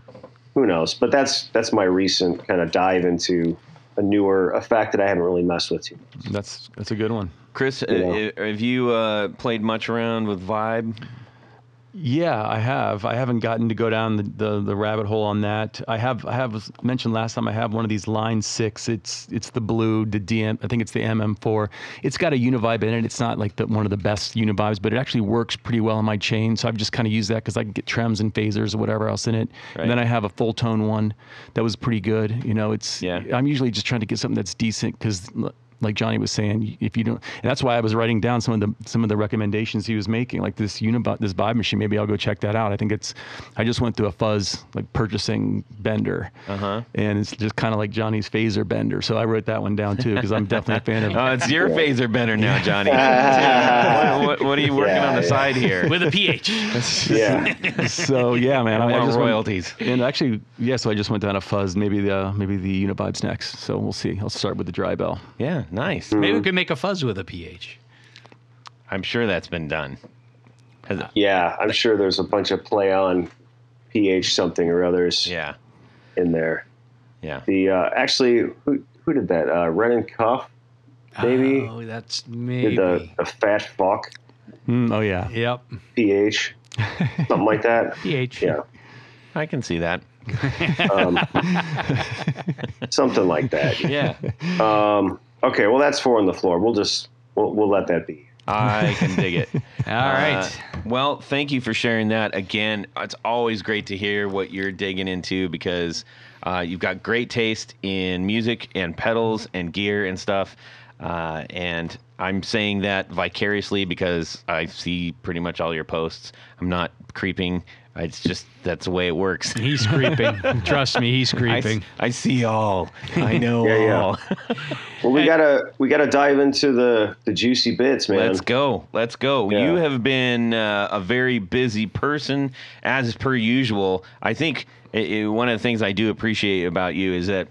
who knows but that's that's my recent kind of dive into a newer effect that i haven't really messed with too much That's that's a good one. Chris, You know. uh, have you uh, played much around with Vibe? Yeah, I have. I haven't gotten to go down the, the, the rabbit hole on that. I have. I have mentioned last time. I have one of these Line Six. It's it's the blue, the DM. I think it's the MM4. It's got a Univibe in it. It's not like the, one of the best Univibes, but it actually works pretty well on my chain. So I've just kind of used that because I can get trems and phasers or whatever else in it. Right. And then I have a Fulltone one that was pretty good. You know, it's. Yeah. I'm usually just trying to get something that's decent because like Johnny was saying, if you don't, and that's why I was writing down some of the some of the recommendations he was making, like this Unibot, this vibe machine. Maybe I'll go check that out. I think it's, I just went through a fuzz like purchasing bender, Uh-huh. and it's just kind of like Johnny's phaser bender. So I wrote that one down too because I'm definitely a fan of. (laughs) Oh, it's your phaser bender now, Johnny. (laughs) what, what, what are you working Yeah, on the yeah. side here? with a PH. (laughs) Yeah. so yeah, man, I I, I want just went- royalties. and actually, yeah. So I just went down a fuzz. Maybe the maybe the Univibe's next. So we'll see. I'll start with the Drybell. Yeah, nice. Maybe we could make a fuzz with a PH. I'm sure that's been done. Yeah, I'm sure there's a bunch of play on pH something or others Yeah, in there. yeah. The uh, actually, who who did that? Uh, Renan Cuff Maybe. Oh, that's maybe. did the, the fat fuck Mm, oh yeah. Yep. pH, something like that. (laughs) PH. Yeah, I can see that. um, (laughs) something like that. Yeah, Um, okay, well that's four on the floor. We'll just we'll, we'll let that be. I can dig it. (laughs) All right. Uh, well, thank you for sharing that. Again, it's always great to hear what you're digging into because uh, you've got great taste in music and pedals and gear and stuff. Uh, and I'm saying that vicariously because I see pretty much all your posts. I'm not creeping. It's just that's the way it works. (laughs) he's creeping. (laughs) Trust me, he's creeping. I see all. I (laughs) know Yeah, yeah. all. Well, we gotta we gotta dive into the the juicy bits, man. Let's go. Let's go. Yeah. You have been uh, a very busy person, as per usual. I think i i one of the things I do appreciate about you is that,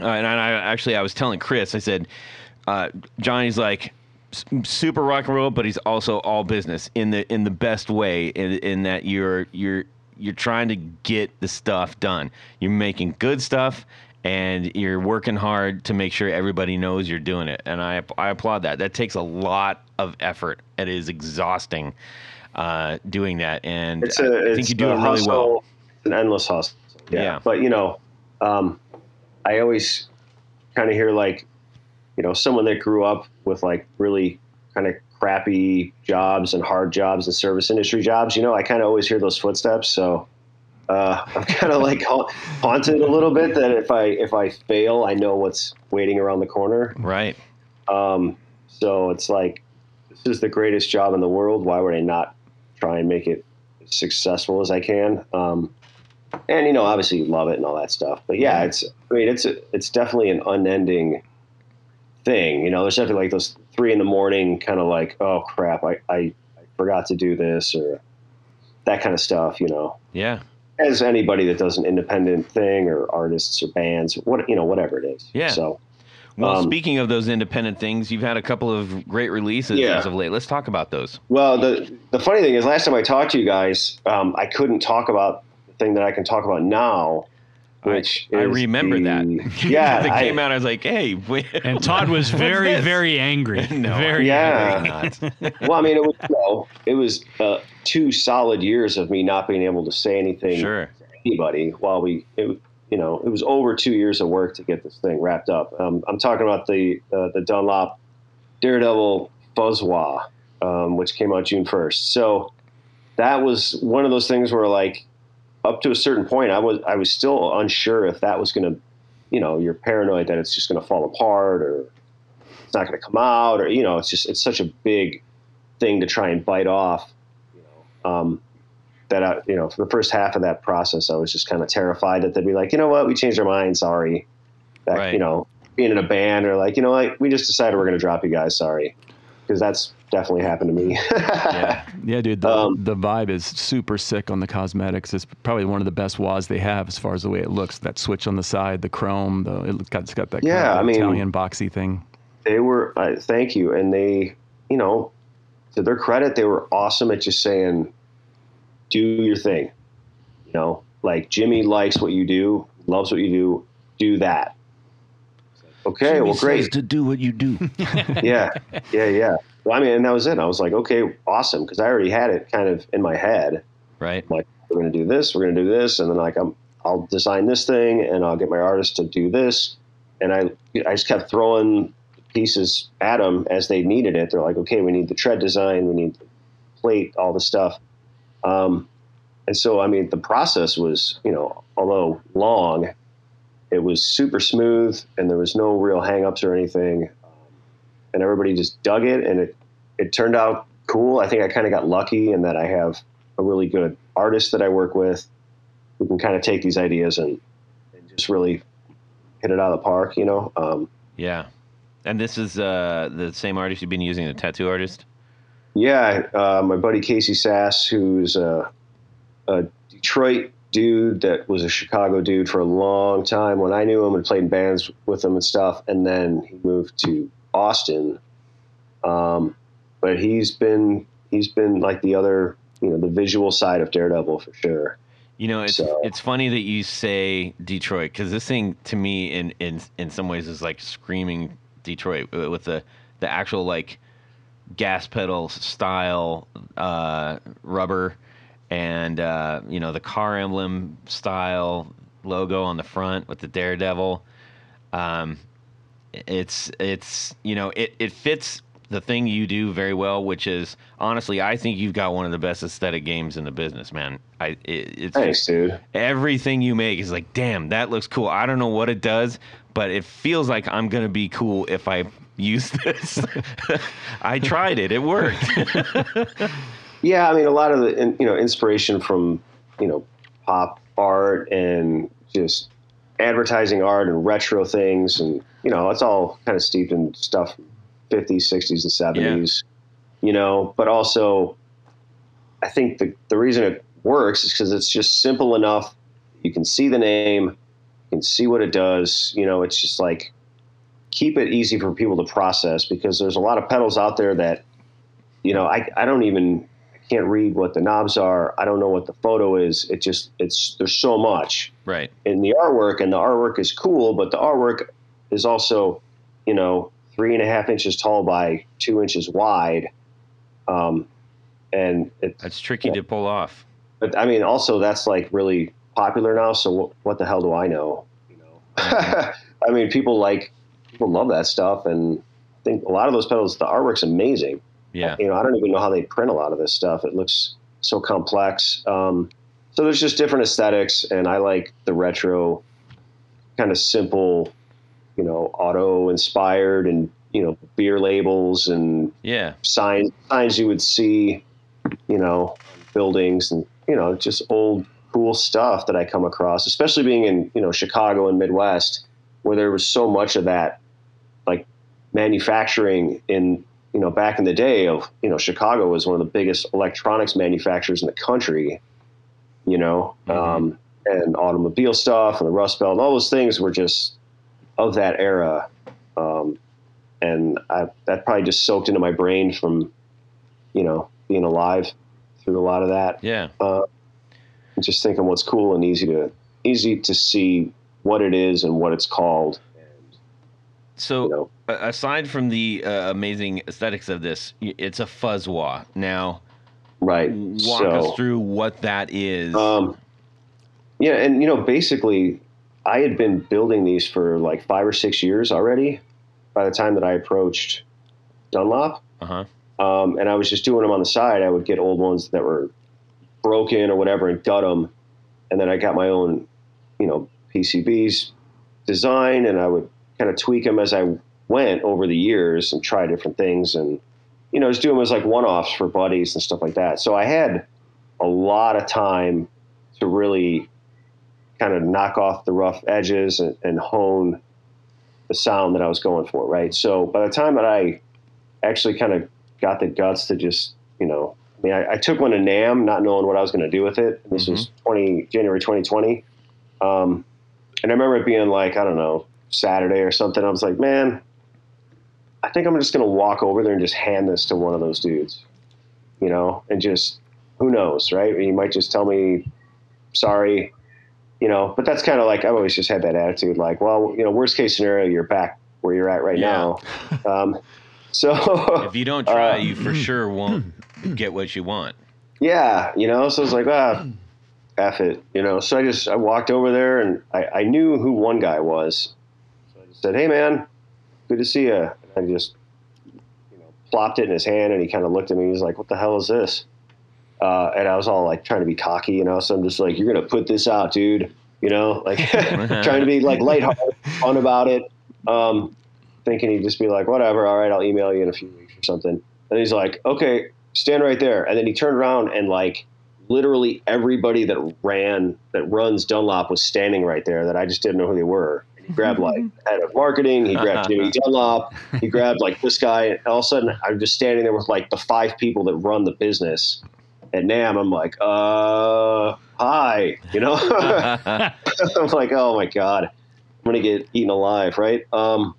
uh, and I actually I was telling Chris, I said, uh, Johnny's like s- super rock and roll, but he's also all business in the in the best way. In, in that you're you're you're trying to get the stuff done. You're making good stuff. And you're working hard to make sure everybody knows you're doing it, and I I applaud that. That takes a lot of effort. It is exhausting uh, doing that, and it's I, a I it's think you do it really hustle. well. It's an endless hustle. Yeah. Yeah. But you know, um, I always kind of hear like, you know, someone that grew up with like really kind of crappy jobs and hard jobs and service industry jobs. You know, I kind of always hear those footsteps. So. Uh, (laughs) I'm kind of like ha- haunted a little bit that if I if I fail, I know what's waiting around the corner. Right. Um, so it's like, this is the greatest job in the world. Why would I not try and make it as successful as I can? Um, and you know, obviously, you love it and all that stuff. But yeah, it's. I mean, it's it's definitely an unending thing. You know, there's definitely like those three in the morning kind of like, oh crap, I, I I forgot to do this or that kind of stuff. You know, Yeah. as anybody that does an independent thing or artists or bands, what you know, whatever it is. Yeah. So. Well, Um, speaking of those independent things, you've had a couple of great releases Yeah. as of late. Let's talk about those. Well, the the funny thing is, last time I talked to you guys, um, I couldn't talk about the thing that I can talk about now, which I is remember the- that. (laughs) (laughs) Yeah, that I- came out. I was like, hey, (laughs) wait. And Todd was very, very angry. No, very Yeah. angry. well, I mean, it was you know, it was uh, two solid years of me not being able to say anything Sure. to anybody while we, it, you know, it was over two years of work to get this thing wrapped up. Um, I'm talking about the uh, the Dunlop Daredevil Fuzz Wah, um, which came out June 1st. So that was one of those things where, like, up to a certain point, I was I was still unsure if that was going to, you know, you're paranoid that it's just going to fall apart or it's not going to come out or you know, it's just it's such a big thing to try and bite off. You know, um, that I, you know, for the first half of that process, I was just kind of terrified that they'd be like, you know what, we changed our mind, sorry. That Right. you know, being in a band or like, you know what, we just decided we're going to drop you guys, sorry, because that's definitely happened to me. (laughs) Yeah. Yeah, dude. The, Um, the vibe is super sick on the cosmetics. It's probably one of the best wahs they have as far as the way it looks. That switch on the side, the chrome, the it got, it's got that kind Yeah, of I mean- Italian boxy thing. they were uh, thank you and they you know to their credit they were awesome at just saying do your thing you know like jimmy likes what you do loves what you do do that okay well great to do what you do. (laughs) yeah yeah yeah well i mean and that was it. I was like okay awesome because i already had it kind of in my head. Right. like we're going to do this we're going to do this and then like i'm i'll design this thing and i'll get my artist to do this and i i just kept throwing pieces at them as they needed it. They're like okay we need the tread design we need the plate all the stuff. Um, and so i mean the process was you know although long it was super smooth and there was no real hangups or anything. And everybody just dug it, and it it turned out cool. I think I kind of got lucky in that I have a really good artist that I work with who can kind of take these ideas and, and just really hit it out of the park. You know. Um, Yeah. And this is uh, the same artist you've been using, the tattoo artist? Yeah, uh, my buddy Casey Sass, who's a, a Detroit dude that was a Chicago dude for a long time. When I knew him and played in bands with him and stuff, and then he moved to Austin. Um, but he's been he's been like the other, you know, the visual side of Daredevil for sure. You know, it's So- it's funny that you say Detroit because this thing to me in in in some ways is like screaming Detroit with the the actual like gas pedal style uh, rubber and uh, you know the car emblem style logo on the front with the Daredevil. Um, it's it's you know it it fits the thing you do very well, which is honestly, I think you've got one of the best aesthetic games in the business, man. I it, it's Thanks, dude. everything you make is like, damn, that looks cool. I don't know what it does, but it feels like I'm gonna be cool if I (laughs) use this. (laughs) I tried it; it worked. (laughs) Yeah, I mean, a lot of the you know inspiration from you know pop art and just advertising art and retro things, and you know it's all kind of steeped in stuff 50s, 60s, and 70s. You know, but also I think the the reason it works is because it's just simple enough. You can see the name, you can see what it does. You know, it's just like keep it easy for people to process because there's a lot of pedals out there that you know I, I don't even I can't read what the knobs are i don't know what the photo is it just it's there's so much right. in the artwork and the artwork is cool but the artwork is also you know three and a half inches tall by two inches wide um, and it, That's tricky to pull off. but i mean also that's like really popular now so what, what the hell do i know you know (laughs) i mean people like people love that stuff and i think a lot of those pedals the artwork's amazing Yeah. you know, I don't even know how they print a lot of this stuff. It looks so complex. Um, so there's just different aesthetics, and I like the retro, kind of simple, you know, auto inspired, and you know, beer labels and Yeah. signs signs you would see, you know, buildings, and you know, just old cool stuff that I come across, especially being in you know Chicago and Midwest, where there was so much of that, like manufacturing in you know back in the day of you know Chicago was one of the biggest electronics manufacturers in the country, you know, Mhm. um, and automobile stuff and the Rust Belt and all those things were just of that era. Um, and I, that probably just soaked into my brain from, you know, being alive through a lot of that. Yeah. And just thinking what's cool and easy to easy to see what it is and what it's called. And, So, you know, aside from the uh, amazing aesthetics of this, it's a fuzz wah. Now, right. walk so, us through what that is. Um, yeah, and you know, basically, I had been building these for like five or six years already. By the time that I approached Dunlop, uh huh. um, and I was just doing them on the side. I would get old ones that were broken or whatever and gut them, and then I got my own, you know, PCBs design, and I would kind of tweak them as I went over the years and try different things, and you know, just do them as like one-offs for buddies and stuff like that. So I had a lot of time to really kind of knock off the rough edges and, and hone the sound that I was going for, right? So by the time that I actually kind of got the guts to just, you know, I mean, I, I took one to NAMM, not knowing what I was going to do with it. This was 20 January 2020, um, and I remember it being like I don't know Saturday or something. I was like, man, I think I'm just going to walk over there and just hand this to one of those dudes, you know, and just who knows, right? He might just tell me, sorry, you know. But that's kind of like I've always just had that attitude, like, well, you know, worst case scenario, you're back where you're at right Yeah. now. Um, (laughs) so If you don't try, Uh, you for sure won't (clears throat) get what you want. yeah, you know, so it's like, ah, F it, you know. So I just I walked over there and I, I knew who one guy was. So I just said, Hey man, good to see you. And I just you know, plopped it in his hand and he kind of looked at me, he's like, What the hell is this? Uh, and I was all like trying to be cocky, you know, so I'm just like, You're gonna put this out, dude, you know, like (laughs) trying to be like lighthearted, fun about it. Um, thinking he'd just be like, whatever, all right, I'll email you in a few weeks or something. And he's like, okay, stand right there. And then he turned around and like literally everybody that ran that runs Dunlop was standing right there that I just didn't know who they were. And he grabbed like (laughs) head of marketing, he grabbed (laughs) Jimmy Dunlop, he grabbed like this guy, and all of a sudden I'm just standing there with like the five people that run the business. At NAMM, I'm like, uh, hi, you know. (laughs) (laughs) I'm like, oh my god, I'm gonna get eaten alive, right? Um,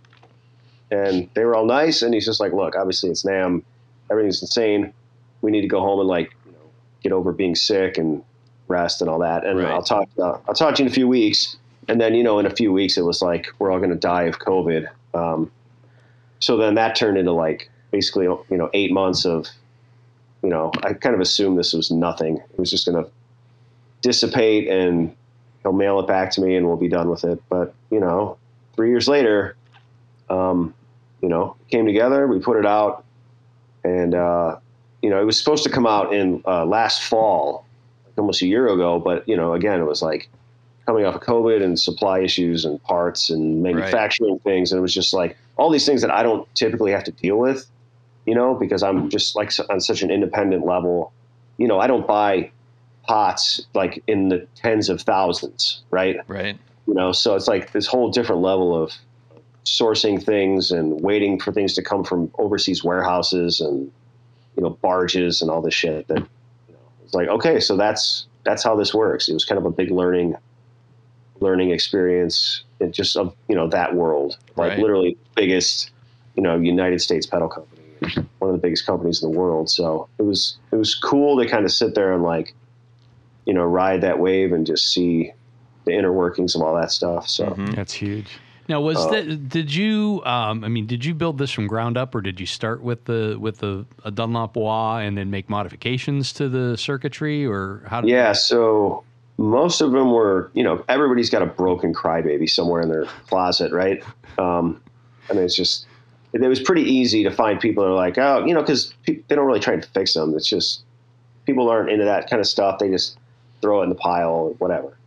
and they were all nice, and he's just like, look, obviously it's NAMM, everything's insane. We need to go home and like, you know, get over being sick and rest and all that. And Right. I'll talk, uh, I'll talk to you in a few weeks. And then, you know, in a few weeks, it was like we're all gonna die of COVID. Um, so then that turned into like basically, you know, eight months of, you know, I kind of assumed this was nothing. It was just gonna dissipate and he'll mail it back to me and we'll be done with it. But, you know, three years later, um, you know, came together, we put it out and, uh, you know, it was supposed to come out in uh, last fall, like almost a year ago. But, you know, again, it was like coming off of COVID and supply issues and parts and manufacturing things. And it was just like all these things that I don't typically have to deal with, you know, because I'm just like on such an independent level. You know, I don't buy pots like in the tens of thousands, right? right. you know so it's like this whole different level of sourcing things and waiting for things to come from overseas warehouses and you know barges and all this shit that you know, it's like okay so that's that's how this works it was kind of a big learning learning experience in just of you know that world like Right. literally biggest you know united states pedal company one of the biggest companies in the world so it was it was cool to kind of sit there and like you know ride that wave and just see the inner workings of all that stuff so Mhm. That's huge. Now, was Oh. that? Did you? Um, I mean, did you build this from ground up, or did you start with the with the a Dunlop wah and then make modifications to the circuitry, or how? Did, Yeah, so most of them were, you know, everybody's got a broken crybaby somewhere in their closet, right? Um, I mean, it's just, it was pretty easy to find people that are like, oh, you know, because pe- they don't really try to fix them. It's just people aren't into that kind of stuff. They just throw it in the pile or whatever,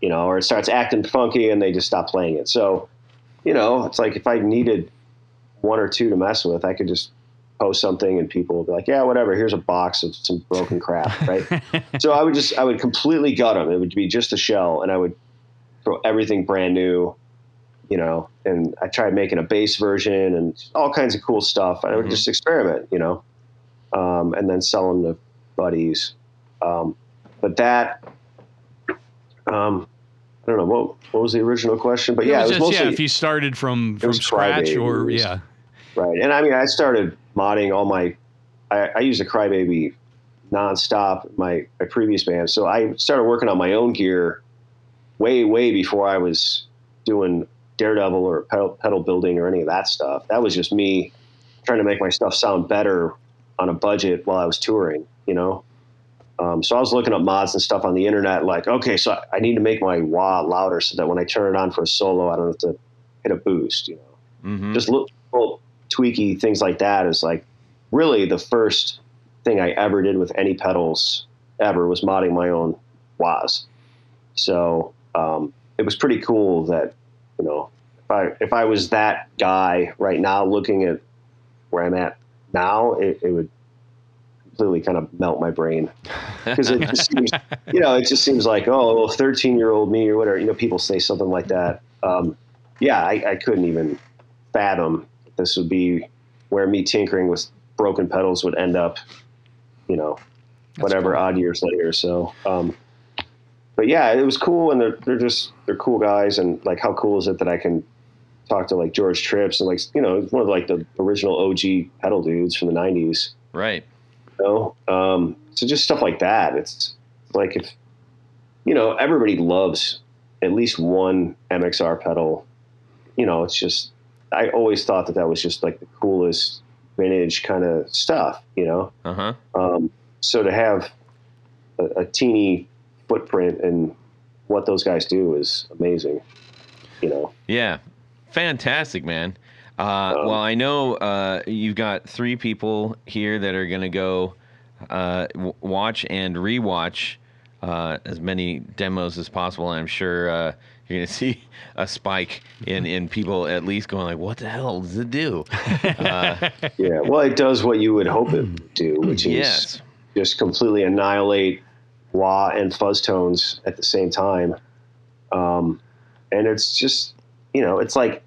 you know, or it starts acting funky and they just stop playing it. So, you know, it's like if I needed one or two to mess with, I could just post something and people would be like, yeah, whatever. Here's a box of some broken crap, right? (laughs) so I would just I would completely gut them. It would be just a shell, and I would throw everything brand new, you know. And I tried making a bass version and all kinds of cool stuff. I would Mhm. just experiment, you know, um, and then sell them to buddies. Um, but that, um, I don't know what what was the original question, but yeah, it was, it was just, mostly yeah. If you started from from scratch, or yeah, Right. And I mean, I started modding all my, I, I used a Crybaby nonstop, my, my previous band. So I started working on my own gear way, way before I was doing Daredevil or pedal, pedal building or any of that stuff. That was just me trying to make my stuff sound better on a budget while I was touring, you know? Um, so I was looking up mods and stuff on the internet, like, okay, so I- I need to make my wah louder so that when I turn it on for a solo, I don't have to hit a boost, you know? hmm just little, little tweaky things like that is like really the first thing I ever did with any pedals ever was modding my own wahs. So um, it was pretty cool that you know if I if I was that guy right now looking at where I'm at now, it, it would completely kind of melt my brain. (laughs) Because it just seems you know it just seems like oh 13 year old me or whatever you know people say something like that. Um, yeah I, I couldn't even fathom this would be where me tinkering with broken pedals would end up you know whatever odd years later. So um, but yeah it was cool and they're, they're just they're cool guys and like how cool is it that i can talk to like George Tripps and like you know one of like the original og pedal dudes from the 90s Right. you know um, so just stuff like that it's like if you know everybody loves at least one mxr pedal you know it's just i always thought that that was just like the coolest vintage kind of stuff you know Uh huh. um, so to have a, a teeny footprint and what those guys do is amazing you know Yeah, fantastic, man. Uh, Um, well, I know uh, you've got three people here that are going to go uh, w- watch and rewatch uh, as many demos as possible. I'm sure uh, You're gonna (laughs) see a spike in in people at least going like, "What the hell does it do?" (laughs) Uh, Yeah, well, it does what you would hope it would do, which is yes. just completely annihilate wah and fuzz tones at the same time. Um, and it's just, you know, it's like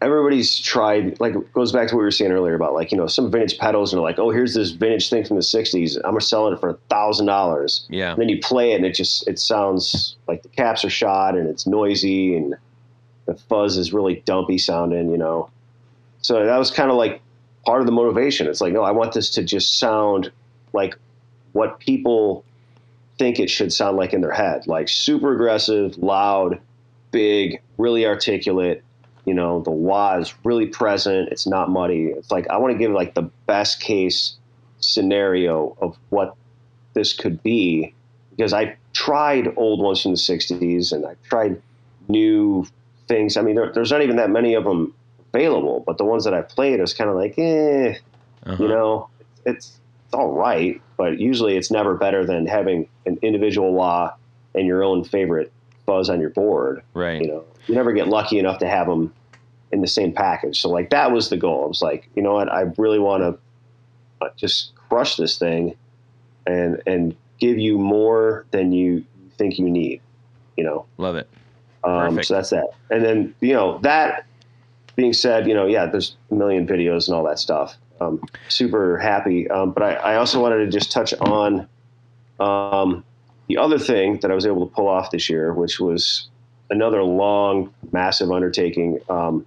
everybody's tried, like, it goes back to what we were saying earlier about, like, you know, some vintage pedals and they're like, oh, here's this vintage thing from the 60s. I'm going to sell it for a $1,000. Yeah. And then you play it and it just, it sounds like the caps are shot and it's noisy and the fuzz is really dumpy sounding, you know. So that was kind of like part of the motivation. It's like, no, I want this to just sound like what people think it should sound like in their head, like super aggressive, loud, big, really articulate. You know, the wah is really present. It's not muddy. It's like I want to give like the best case scenario of what this could be because I tried old ones from the '60s and I tried new things. I mean, there, there's not even that many of them available, but the ones that I played, I was kind of like, eh, Uh-huh. you know, it's it's all right, but usually it's never better than having an individual wah and your own favorite fuzz on your board. Right. You know, you never get lucky enough to have them in the same package. So like that was the goal. I was like, you know what, I really want to just crush this thing and and give you more than you think you need. You know. Love it. Um, Perfect. so that's that. And then, you know, that being said, you know, yeah, there's a million videos and all that stuff. Um, super happy. Um, but I, I also wanted to just touch on um, the other thing that I was able to pull off this year, which was another long, massive undertaking. Um,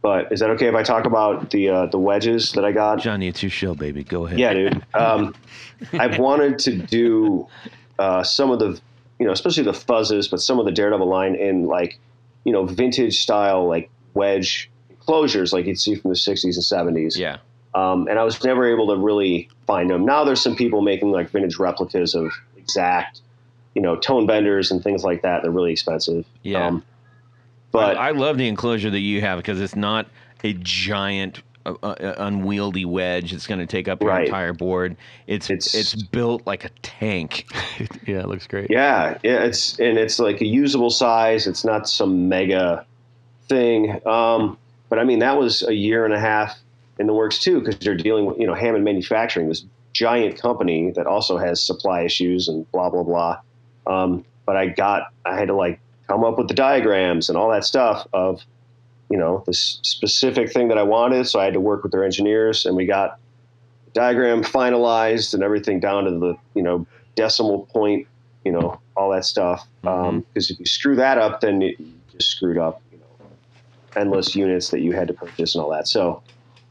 but is that okay if I talk about the uh, the wedges that I got? Johnny, it's your show, baby. Go ahead. Yeah, dude. Um, (laughs) I've wanted to do uh, some of the, you know, especially the fuzzes, but some of the Daredevil line in like, you know, vintage style like wedge enclosures like you'd see from the 60s and 70s. Yeah. Um, and I was never able to really find them. Now there's some people making like vintage replicas of exact, you know, tone benders and things like that. They're really expensive. Yeah. Um, but I, I love the enclosure that you have because it's not a giant, uh, uh, unwieldy wedge. It's going to take up your Right. entire board. It's, it's It's- built like a tank. (laughs) yeah, it looks great. Yeah, yeah, it's and it's like a usable size. It's not some mega thing. Um, but I mean, that was a year and a half in the works too, because they're dealing with you know Hammond Manufacturing, this giant company that also has supply issues and blah blah blah. Um, but I got, I had to like come up with the diagrams and all that stuff of, you know, this specific thing that I wanted. So I had to work with their engineers, and we got the diagram finalized and everything down to the you know decimal point you know, all that stuff. Because if you screw that up, then you just screwed up, you know, endless units that you had to purchase and all that. So,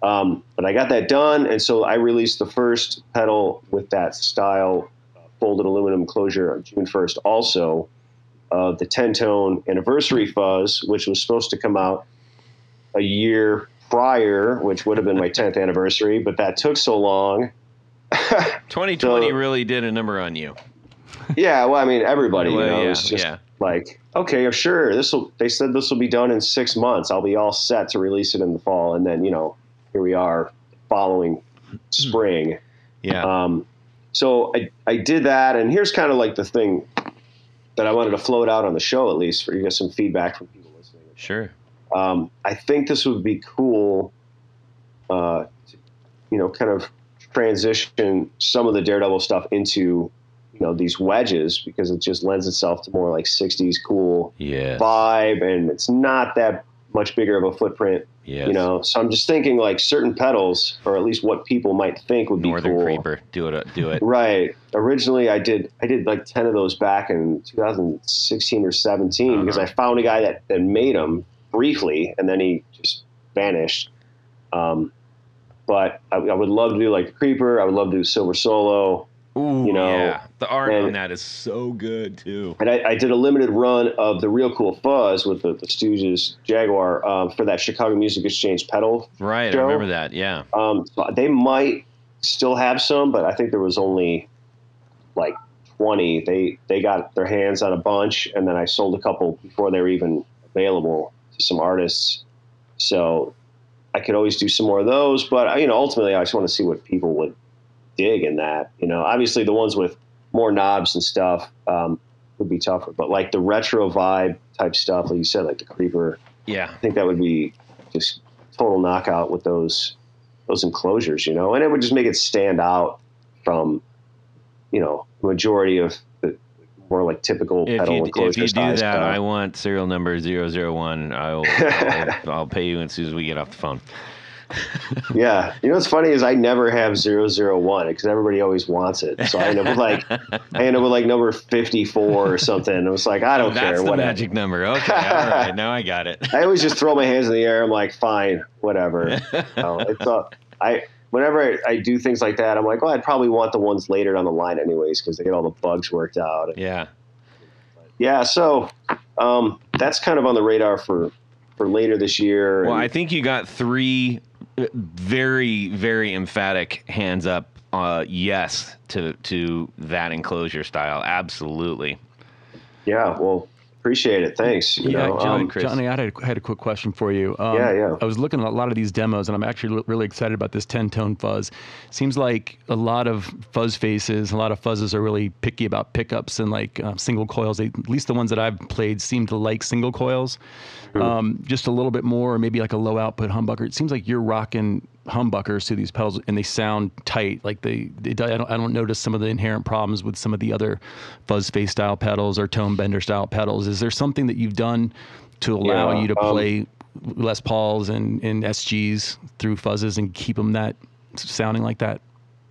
um, but I got that done, and so I released the first pedal with that style uh, folded aluminum closure on June 1st. Also, uh, the 10 tone anniversary fuzz, which was supposed to come out a year prior, which would have been my 10th anniversary, but that took so long. (laughs) 2020 So- really did a number on you. Yeah, well, I mean, everybody, you know, yeah, it's just yeah. like, okay, sure, this will. They said this will be done in six months. I'll be all set to release it in the fall, and then you know, here we are, following spring. Yeah. Um, so I I did that, and here's kind of like the thing that I wanted to float out on the show, at least for you get some feedback from people listening. sure. Um, I think this would be cool, uh, to, you know, kind of transition some of the Daredevil stuff into, you know, these wedges because it just lends itself to more like '60s cool Yes. vibe, and it's not that much bigger of a footprint, Yes. you know. So I'm just thinking like certain pedals, or at least what people might think would be Northern cool. Creeper. Do it. Do it. Right. Originally, I did I did like ten of those back in 2016 or 17 because Uh-huh. I found a guy that, that made them briefly, and then he just vanished. Um, but I, I would love to do like the Creeper. I would love to do Silver Solo, Ooh, You know, yeah. The art and- on that is so good too. and I, I did a limited run of the Real Cool Fuzz with the, the Stooges Jaguar um, for that Chicago Music Exchange pedal Right. I remember that. Yeah. Um, they might still have some, but I think there was only like 20. They they got their hands on a bunch, and then I sold a couple before they were even available to some artists. So I could always do some more of those, but you know, ultimately, I just want to see what people would dig in that. You know, obviously the ones with more knobs and stuff um, would be tougher, but like the retro vibe type stuff, like you said, like the creeper. Yeah. I think that would be just total knockout with those those enclosures, you know, and it would just make it stand out from, you know, majority of the more like typical If pedal you, enclosure if you do that, stuff. I want serial number 001. I'll, I'll, (laughs) I'll pay you as soon as we get off the phone. (laughs) Yeah, you know what's funny is I never have 001 because everybody always wants it. So I end up with like I end up with like number 54 or something. It was like I don't That's care, the whatever. magic number. (laughs) Okay, all right. Now I got it. I always just throw my hands in the air. I'm like, fine, whatever. (laughs) No, it's I whenever I, I do things like that, I'm like, well, I'd probably want the ones later down the line anyways because they get all the bugs worked out. Yeah. Yeah, so um, that's kind of on the radar for for later this year. Well, and- I think you got three very, very emphatic hands up. Uh, yes to to that enclosure style. Absolutely. yeah, well, appreciate it. Thanks. You Yeah, know, John, um, Chris. Johnny, I had a, had a quick question for you. Um, Yeah, yeah. I was looking at a lot of these demos, and I'm actually really excited about this 10 tone fuzz. Seems like a lot of fuzz faces, a lot of fuzzes are really picky about pickups and like uh, single coils. They, at least the ones that I've played seem to like single coils. Um, just a little bit more, or maybe like a low output humbucker. It seems like you're rocking humbuckers to these pedals, and they sound tight. Like they, they I don't, I don't notice some of the inherent problems with some of the other fuzz face style pedals or tone bender style pedals. Is there something that you've done to allow Yeah, you to um, play Les Pauls and, and SGs through fuzzes and keep them that sounding like that?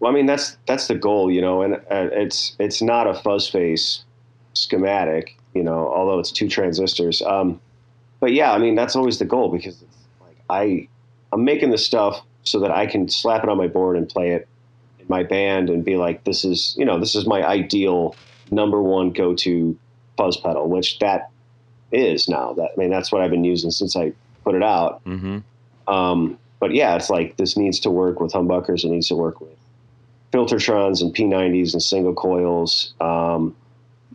Well, I mean that's that's the goal, you know, and uh, it's it's not a fuzz face schematic, you know, although it's two transistors. Um, but yeah, I mean that's always the goal because it's like I I'm making this stuff so that I can slap it on my board and play it in my band and be like, this is you know this is my ideal number one go to fuzz pedal, which that is now. That I mean that's what I've been using since I put it out. Mm-hmm. Um, but yeah, it's like this needs to work with humbuckers. It needs to work with Filtertrons and P90s and single coils. Um,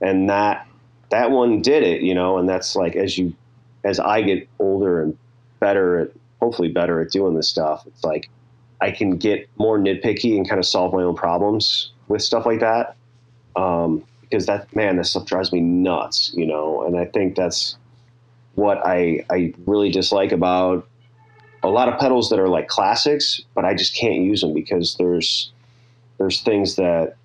and that that one did it, you know. And that's like as you as I get older and better at hopefully better at doing this stuff, it's like I can get more nitpicky and kind of solve my own problems with stuff like that. Um, because that man, that stuff drives me nuts, you know. And I think that's what I I really dislike about a lot of pedals that are like classics, but I just can't use them because there's there's things that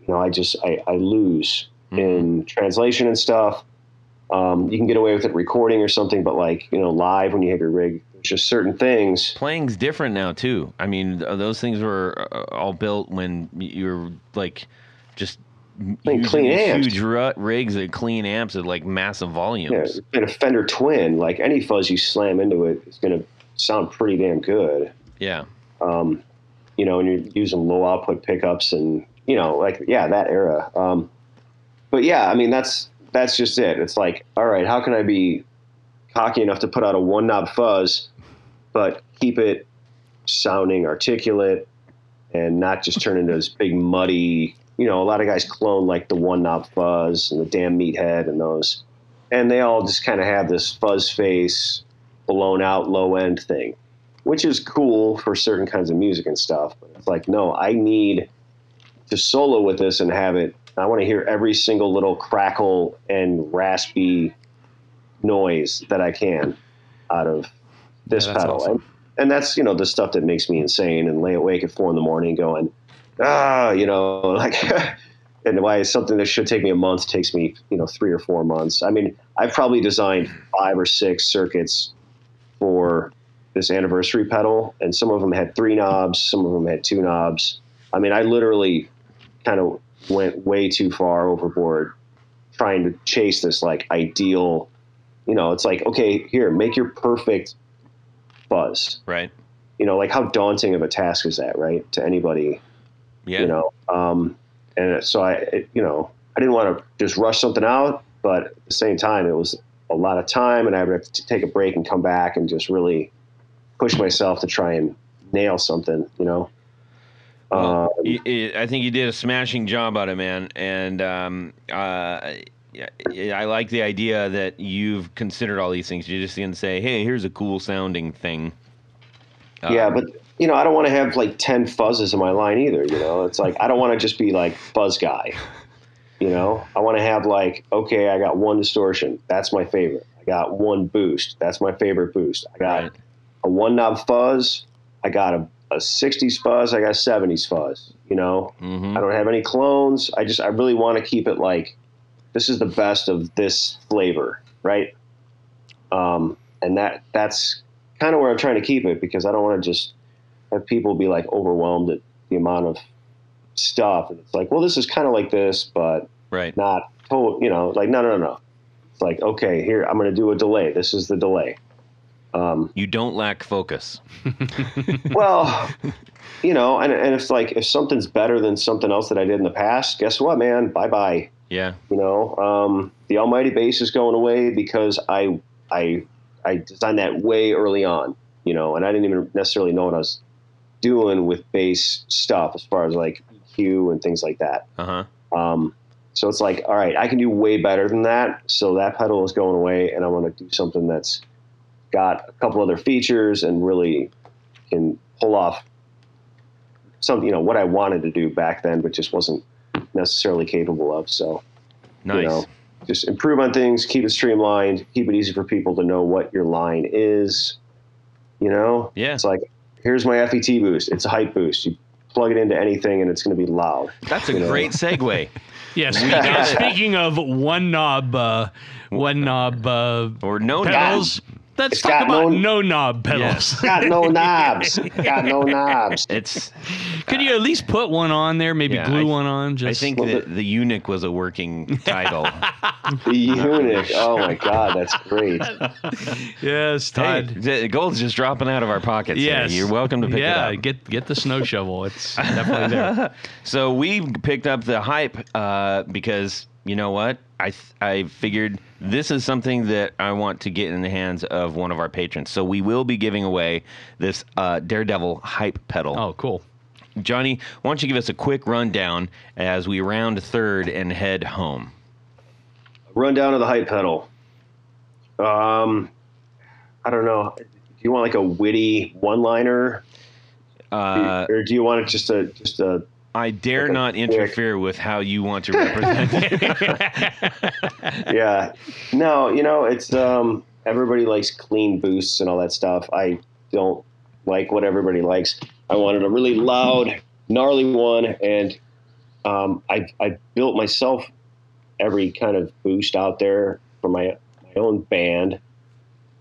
you know I just I, I lose in translation and stuff. Um, you can get away with it recording or something, but like you know live when you have your rig, just certain things. Playing's different now too. I mean, those things were uh, all built when you're like just Playing clean amps. huge rigs and clean amps at like massive Yeah, volumes. and a Fender Twin, like any fuzz you slam into it, is going to sound pretty damn good. Yeah. um, you know, and you're using low output pickups and, you know, like, yeah, that era. Um, but yeah, I mean, that's, that's just it. It's like, all right, how can I be cocky enough to put out a one knob fuzz, but keep it sounding articulate and not just turn into this big muddy, you know, a lot of guys clone like the one knob fuzz and the damn meathead and those, and they all just kind of have this fuzz face, blown out low end thing which is cool for certain kinds of music and stuff. But it's like, no, I need to solo with this and have it. I want to hear every single little crackle and raspy noise that I can out of this Yeah, pedal. awesome. And, and that's, you know, the stuff that makes me insane and lay awake at four in the morning going, ah, you know, (laughs) like, and why something that should take me a month takes me, you know, three or four months. I mean, I've probably designed five or six circuits for this anniversary pedal, and some of them had three knobs, some of them had two knobs. I mean, I literally kind of went way too far overboard trying to chase this like ideal. You know, it's like okay, here, make your perfect buzz. Right. You know, like how daunting of a task is that, right, to anybody? Yeah. You know, um, and so I, it, you know, I didn't want to just rush something out, but at the same time, it was a lot of time, and I would have to take a break and come back and just really push myself to try and nail something. You know. Well, Um, I think you did a smashing job on it, man. And um, uh, I like the idea that you've considered all these things. You just didn't say, "Hey, here's a cool sounding thing." Uh, yeah, but you know, I don't want to have like ten fuzzes in my line either. You know, it's like I don't want to just be like fuzz guy. You know, I want to have like, okay, I got one distortion. That's my favorite. I got one boost. That's my favorite boost. I got Right. a one knob fuzz. I got a, a 60s fuzz. I got a 70s fuzz. You know, hmm I don't have any clones. I just, I really want to keep it like, this is the best of this flavor, right? Um, and that that's kind of where I'm trying to keep it because I don't want to just have people be like overwhelmed at the amount of stuff. And it's like, well, this is kind of like this, but Right. not total, you know, like, no, no, no, no. It's like, okay, here, I'm going to do a delay. This is the delay. Um, You don't lack focus. (laughs) (laughs) well, you know, and, and it's like, if something's better than something else that I did in the past, guess what, man? Bye bye. Yeah. You know, um, the Almighty bass is going away because I, I, I designed that way early on, you know, and I didn't even necessarily know what I was doing with bass stuff as far as like EQ and things like that. Uh huh. Um, so it's like, all right, I can do way better than that. So that pedal is going away, and I want to do something that's got a couple other features and really can pull off something, you know, what I wanted to do back then, but just wasn't necessarily capable of. So, Nice. you know, just improve on things, keep it streamlined, keep it easy for people to know what your line is. You know, Yeah. it's like, here's my FET boost. It's a hype boost. You plug it into anything, and it's going to be loud. That's a You know. great segue. (laughs) Yeah, speaking, speaking of one knob, uh, one knob uh, Or no pedals. Let's It's talk about no- no knob pedals. got no (laughs) knobs. Got no knobs. It's. Could you at least put one on there? Maybe Yeah, glue I- one on. Just. I think Well, that the- the eunuch was a working title. (laughs) The eunuch. Oh my God, that's great. (laughs) yes, hey, Todd. the gold's just dropping out of our pockets. here. You're welcome to pick yeah, it up. Yeah, get get the snow shovel. It's definitely there. So we picked up the hype uh, because you know what? I I figured this is something that I want to get in the hands of one of our patrons. So we will be giving away this uh, Daredevil hype pedal. Oh, cool. Johnny, why don't you give us a quick rundown as we round third and head home? Rundown of the hype pedal. Um, I don't know. Do you want like a witty one-liner, Uh, or do you want it just a just a? I dare Okay, not quick. interfere with how you want to represent it. (laughs) (laughs) Yeah. No, you know it's um. Everybody likes clean boosts and all that stuff. I don't like what everybody likes. I wanted a really loud, gnarly one, and um, I I built myself every kind of boost out there for my my own band,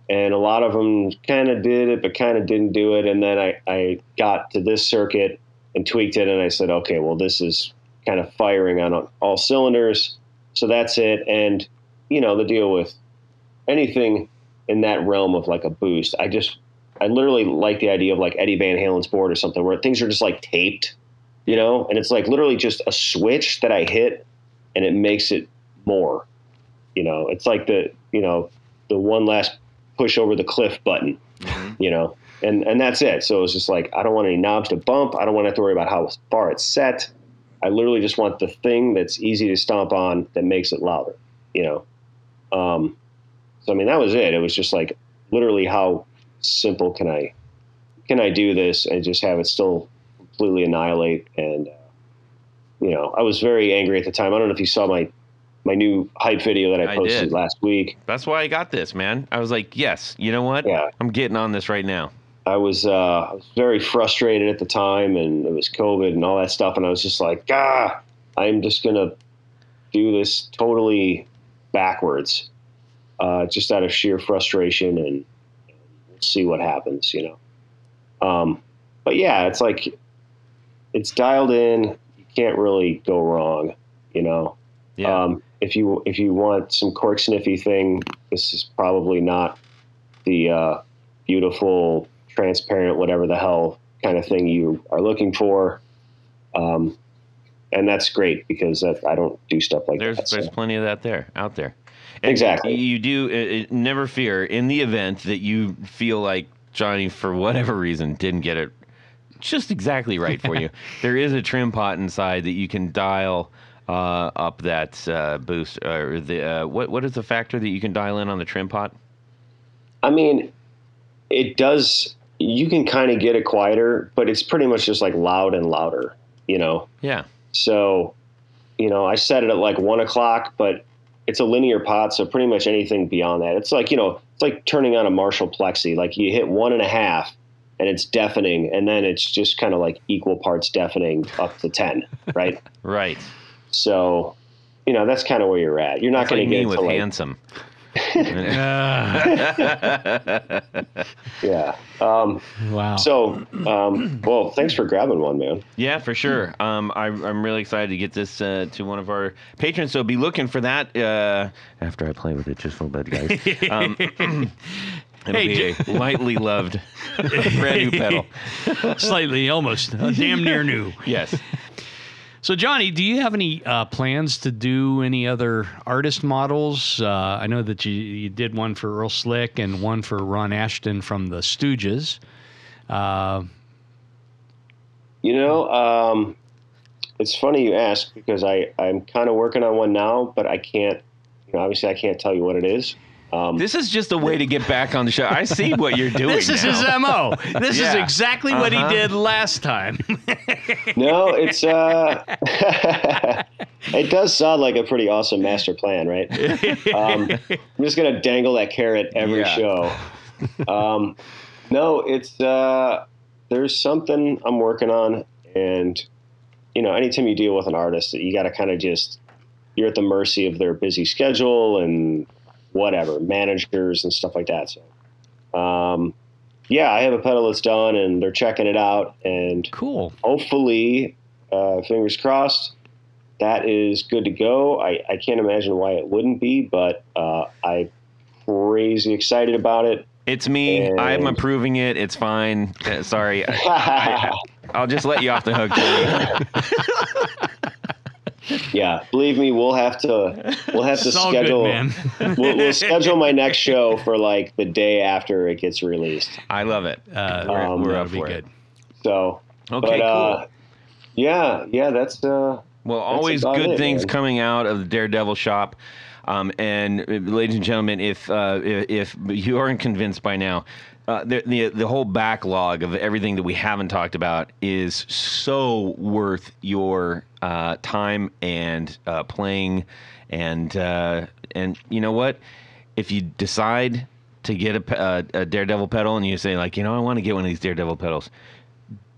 and a lot of them kind of did it, but kind of didn't do it. And then I I got to this circuit and tweaked it, and I said, okay, well this is kind of firing on all cylinders, so that's it. And you know the deal with anything in that realm of like a boost, I just I literally like the idea of like Eddie Van Halen's board or something where things are just like taped, you know, and it's like literally just a switch that I hit and it makes it more. You know, it's like the you know the one last push over the cliff button, mm-hmm. you know, and and that's it. So it's just like I don't want any knobs to bump. I don't want to have to worry about how far it's set. I literally just want the thing that's easy to stomp on that makes it louder. You know, um, so I mean that was it. It was just like literally how simple can I can I do this and just have it still completely annihilate and uh, you know I was very angry at the time. I don't know if you saw my my new hype video that I I posted did. last week. That's why I got this, man. I was like, yes, you know what? Yeah. I'm getting on this right now. I was uh, very frustrated at the time, and it was COVID and all that stuff, and I was just like, ah, I'm just gonna do this totally backwards, uh, just out of sheer frustration, and, and see what happens, you know. Um, but yeah, it's like it's dialed in. You can't really go wrong, you know. Yeah. Um, if you if you want some cork sniffy thing, this is probably not the uh, beautiful, transparent, whatever the hell kind of thing you are looking for. Um, and that's great because that, I don't do stuff like there's that. so. there's plenty of that there out there. And Exactly. You do uh, uh, never fear in the event that you feel like Johnny, for whatever reason, didn't get it just exactly right for you. (laughs) There is a trim pot inside that you can dial uh, up that uh, boost or the uh, what what is the factor that you can dial in on the trim pot? I mean, it does. You can kind of get it quieter, but it's pretty much just like loud and louder, you know. Yeah. So you know, I set it at like one o'clock, but it's a linear pot, so pretty much anything beyond that. It's like you know, it's like turning on a Marshall Plexi. Like you hit one and a half, and it's deafening, and then it's just kind of like equal parts deafening up to ten, right? (laughs) Right. so, you know, that's kind of where you're at. You're not going to me get with to like, handsome. Ah, (laughs) yeah. Um, wow. so, um, well, thanks for grabbing one, man. Yeah, for sure. Um, I, I'm really excited to get this uh, to one of our patrons. So be looking for that uh, after I play with it just a little bit, guys. Um, (laughs) it'll Hey, be a lightly loved brand new pedal. (laughs) Slightly, almost, uh, damn near new. Yes. So, Johnny, do you have any uh, plans to do any other artist models? Uh, I know that you, you did one for Earl Slick and one for Ron Ashton from the Stooges. Uh, You know, um, it's funny you ask because I, I'm kind of working on one now, but I can't, you know, obviously I can't tell you what it is. Um, This is just a way to get back on the show. I see what you're (laughs) doing. this is now. his MO. This is exactly what Uh-huh. he did last time. (laughs) no, it's, uh, (laughs) it does sound like a pretty awesome master plan, right? Um, I'm just going to dangle that carrot every Yeah. show. Um, no, it's, uh, there's something I'm working on. And, you know, anytime you deal with an artist, you got to kind of just, you're at the mercy of their busy schedule and whatever, managers and stuff like that. So, um, yeah, I have a pedal that's done and they're checking it out. And cool. hopefully, uh, fingers crossed, that is good to go. I, I can't imagine why it wouldn't be, but uh, I'm crazy excited about it. It's me. I'm approving it. It's fine. Uh, sorry. (laughs) I'll just let you off the hook. (laughs) Johnny. yeah, believe me, we'll have to we'll have to schedule good, man. (laughs) we'll, we'll schedule my next show for like the day after it gets released. I love it. Uh, We're- Um, we're that'll up be for good. it. So, Okay, but uh, yeah, yeah, that's uh, Well, always good it, things man. coming out of the Daredevil shop. Um, and uh, ladies and gentlemen, if uh, if if you aren't convinced by now, uh, the, the the whole backlog of everything that we haven't talked about is so worth your uh, time and uh, playing, and uh, and you know what? If you decide to get a, pe- uh, a Daredevil pedal and you say like, you know, I want to get one of these Daredevil pedals,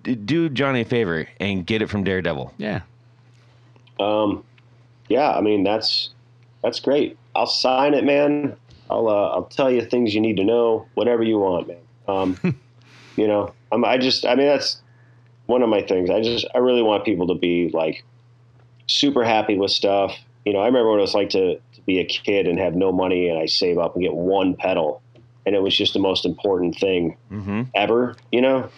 d- do Johnny a favor and get it from Daredevil. Yeah. Um, yeah, I mean that's that's great. I'll sign it, man. I'll uh, I'll tell you things you need to know, whatever you want, man. Um, (laughs) you know, I'm, I just I mean that's one of my things. I just I really want people to be like super happy with stuff. You know, I remember what it was like to, to be a kid and have no money, and I save up and get one pedal, and it was just the most important thing Mm-hmm. ever. You know,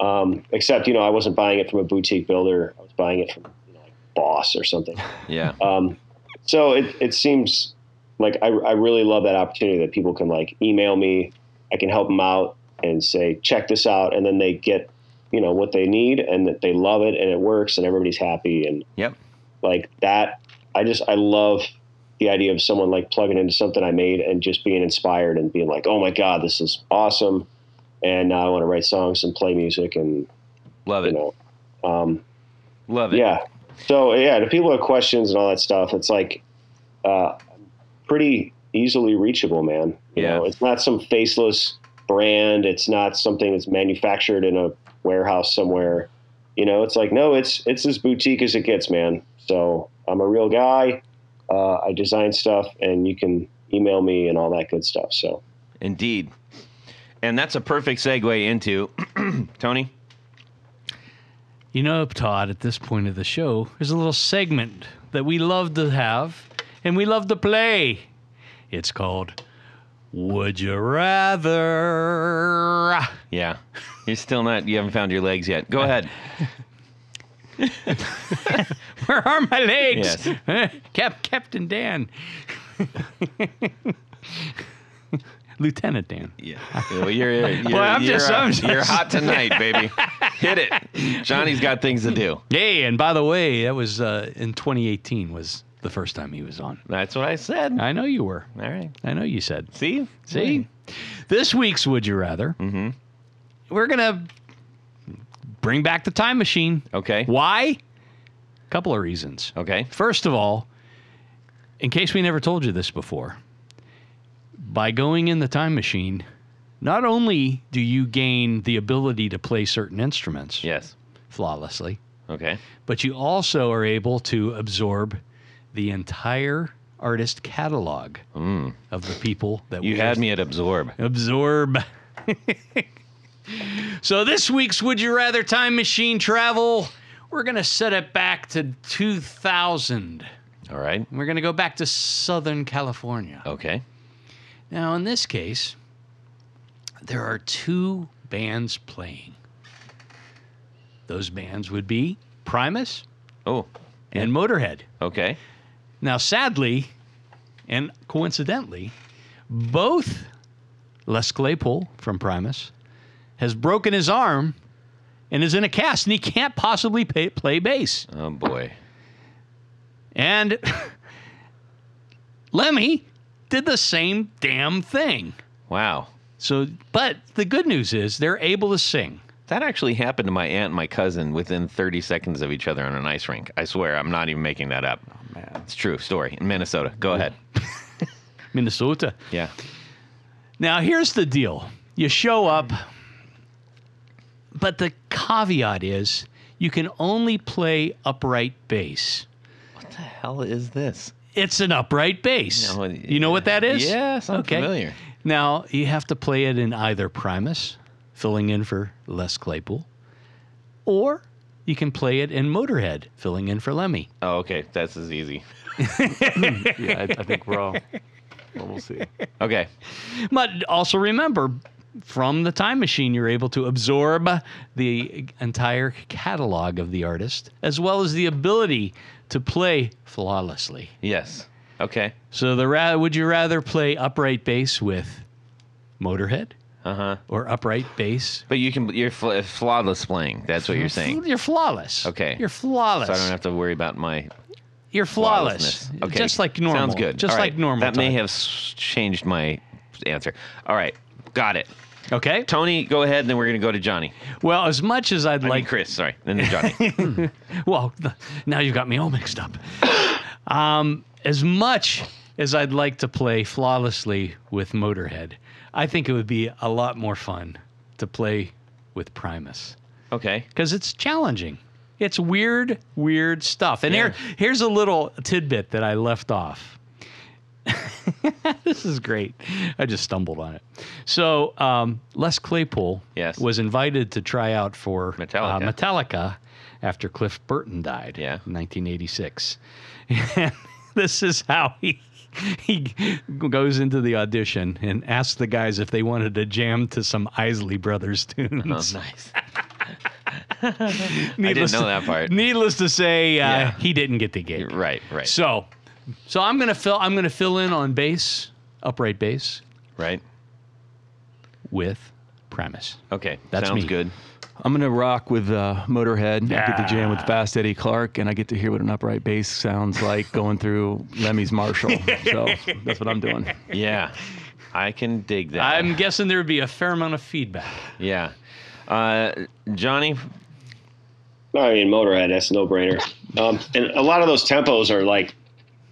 um, except you know I wasn't buying it from a boutique builder. I was buying it from you know, like Boss or something. (laughs) Yeah. Um, so it, it seems like I, I really love that opportunity that people can like email me. I can help them out and say, check this out. And then they get, you know, what they need and that they love it and it works and everybody's happy. And Yep. like that, I just, I love the idea of someone like plugging into something I made and just being inspired and being like, oh my God, this is awesome. And now I want to write songs and play music and, Love it you know, um, Love it. yeah. So yeah, if people have questions and all that stuff, it's like uh, pretty easily reachable, man. You Yeah. know, it's not some faceless brand. It's not something that's manufactured in a warehouse somewhere. You know, it's like no, it's it's as boutique as it gets, man. So I'm a real guy. Uh, I design stuff, and you can email me and all that good stuff. So Indeed. And that's a perfect segue into (clears throat) Tony. You know, Todd, at this point of the show, there's a little segment that we love to have and we love to play. It's called Would You Rather? Yeah. You're still not you haven't found your legs yet. Go ahead. (laughs) Where are my legs? Yes. (laughs) Cap- Captain Dan. (laughs) Lieutenant Dan. Yeah. Well, you're, you're, Well, I'm you're, just- uh, I'm just- you're hot tonight, baby. Hit it. Johnny's got things to do. Hey, and by the way, that was uh, in 2018 was the first time he was on. That's what I said. I know you were. All right. I know you said. See? See? This week's Would You Rather, Mm-hmm. we're going to bring back the time machine. Okay. Why? A couple of reasons. Okay. First of all, in case we never told you this before, by going in the time machine, not only do you gain the ability to play certain instruments Yes. flawlessly, Okay. but you also are able to absorb the entire artist catalog of the people that Mm. You had me at absorb. absorb. (laughs) so this week's Would You Rather Time Machine Travel, we're going to set it back to 2000. All right. We're going to go back to Southern California. Okay. Now, in this case, there are two bands playing. Those bands would be Primus Oh. and Motorhead. Okay. Now, sadly, and coincidentally, both Les Claypool from Primus has broken his arm and is in a cast, and he can't possibly pay, play bass. Oh boy. And (laughs) Lemmy did the same damn thing. Wow. So, but the good news is they're able to sing. That actually happened to my aunt and my cousin within 30 seconds of each other on an ice rink. I swear, I'm not even making that up. Oh, Man. It's true story in Minnesota. Go ahead. (laughs) Minnesota. Yeah. Now, here's the deal you show up, but the caveat is you can only play upright bass. What the hell is this? It's an upright bass. No, you know what that is? Yeah, sounds familiar. Now, you have to play it in either Primus, filling in for Les Claypool, or you can play it in Motorhead, filling in for Lemmy. Oh, okay. That's as easy. (laughs) Yeah, I, I think we're all. Well, we'll see. Okay. But also remember, from the time machine, you're able to absorb the entire catalog of the artist, as well as the ability to play flawlessly. Yes. Okay. So, the ra- would you rather play upright bass with Motorhead Uh huh. or upright bass? But you can. You're fl- flawless playing. That's what you're saying. You're flawless. Okay. You're flawless. So I don't have to worry about my You're flawless. Okay. Just like normal. Sounds good. Just All like right. normal. That may have changed my answer. All right. Got it. Okay. Tony, go ahead, and then we're going to go to Johnny. Well, as much as I'd I like mean, Chris, sorry. Then Johnny. (laughs) Well, now you've got me all mixed up. Um, as much as I'd like to play flawlessly with Motorhead, I think it would be a lot more fun to play with Primus okay. because it's challenging. It's weird, weird stuff. And Yeah. here, here's a little tidbit that I left off. (laughs) this is great. I just stumbled on it. So, um, Les Claypool Yes. was invited to try out for Metallica. Uh, Metallica after Cliff Burton died Yeah. in 1986. (laughs) And this is how he (laughs) he goes into the audition and asks the guys if they wanted to jam to some Isley Brothers (laughs) tunes. Oh, nice. (laughs) I didn't know that part. Needless to say, uh, Yeah. he didn't get the gig. Right, right, So, so I'm gonna fill. I'm gonna fill in on bass, upright bass, right. with Primus. Okay. That's Sounds me. good. I'm gonna rock with uh, Motorhead. I get to jam with Yeah. Fast Eddie Clarke, and I get to hear what an upright bass sounds like going through Lemmy's Marshall. So that's what I'm doing. Yeah. I can dig that. I'm guessing there would be a fair amount of feedback. Yeah. Uh, Johnny, I mean, Motorhead, that's a no brainer. Um, and a lot of those tempos are like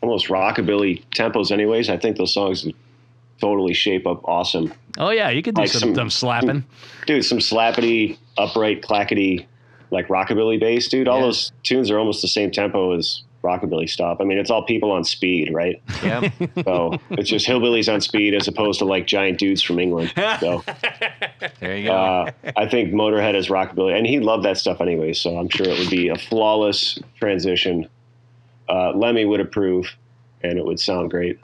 almost rockabilly tempos, anyways. I think those songs totally shape up awesome. Oh yeah, you could do Like some, some- some slapping. Dude, some slappity, upright, clackety, like rockabilly bass, dude. All Yeah. those tunes are almost the same tempo as rockabilly stuff. I mean, it's all people on speed, right? yeah. (laughs) So it's just hillbillies on speed as opposed to like giant dudes from England. (laughs) So there you go. uh, I think Motorhead is rockabilly, and he loved that stuff anyway. So I'm sure it would be a flawless transition. Uh, Lemmy would approve, and it would sound great.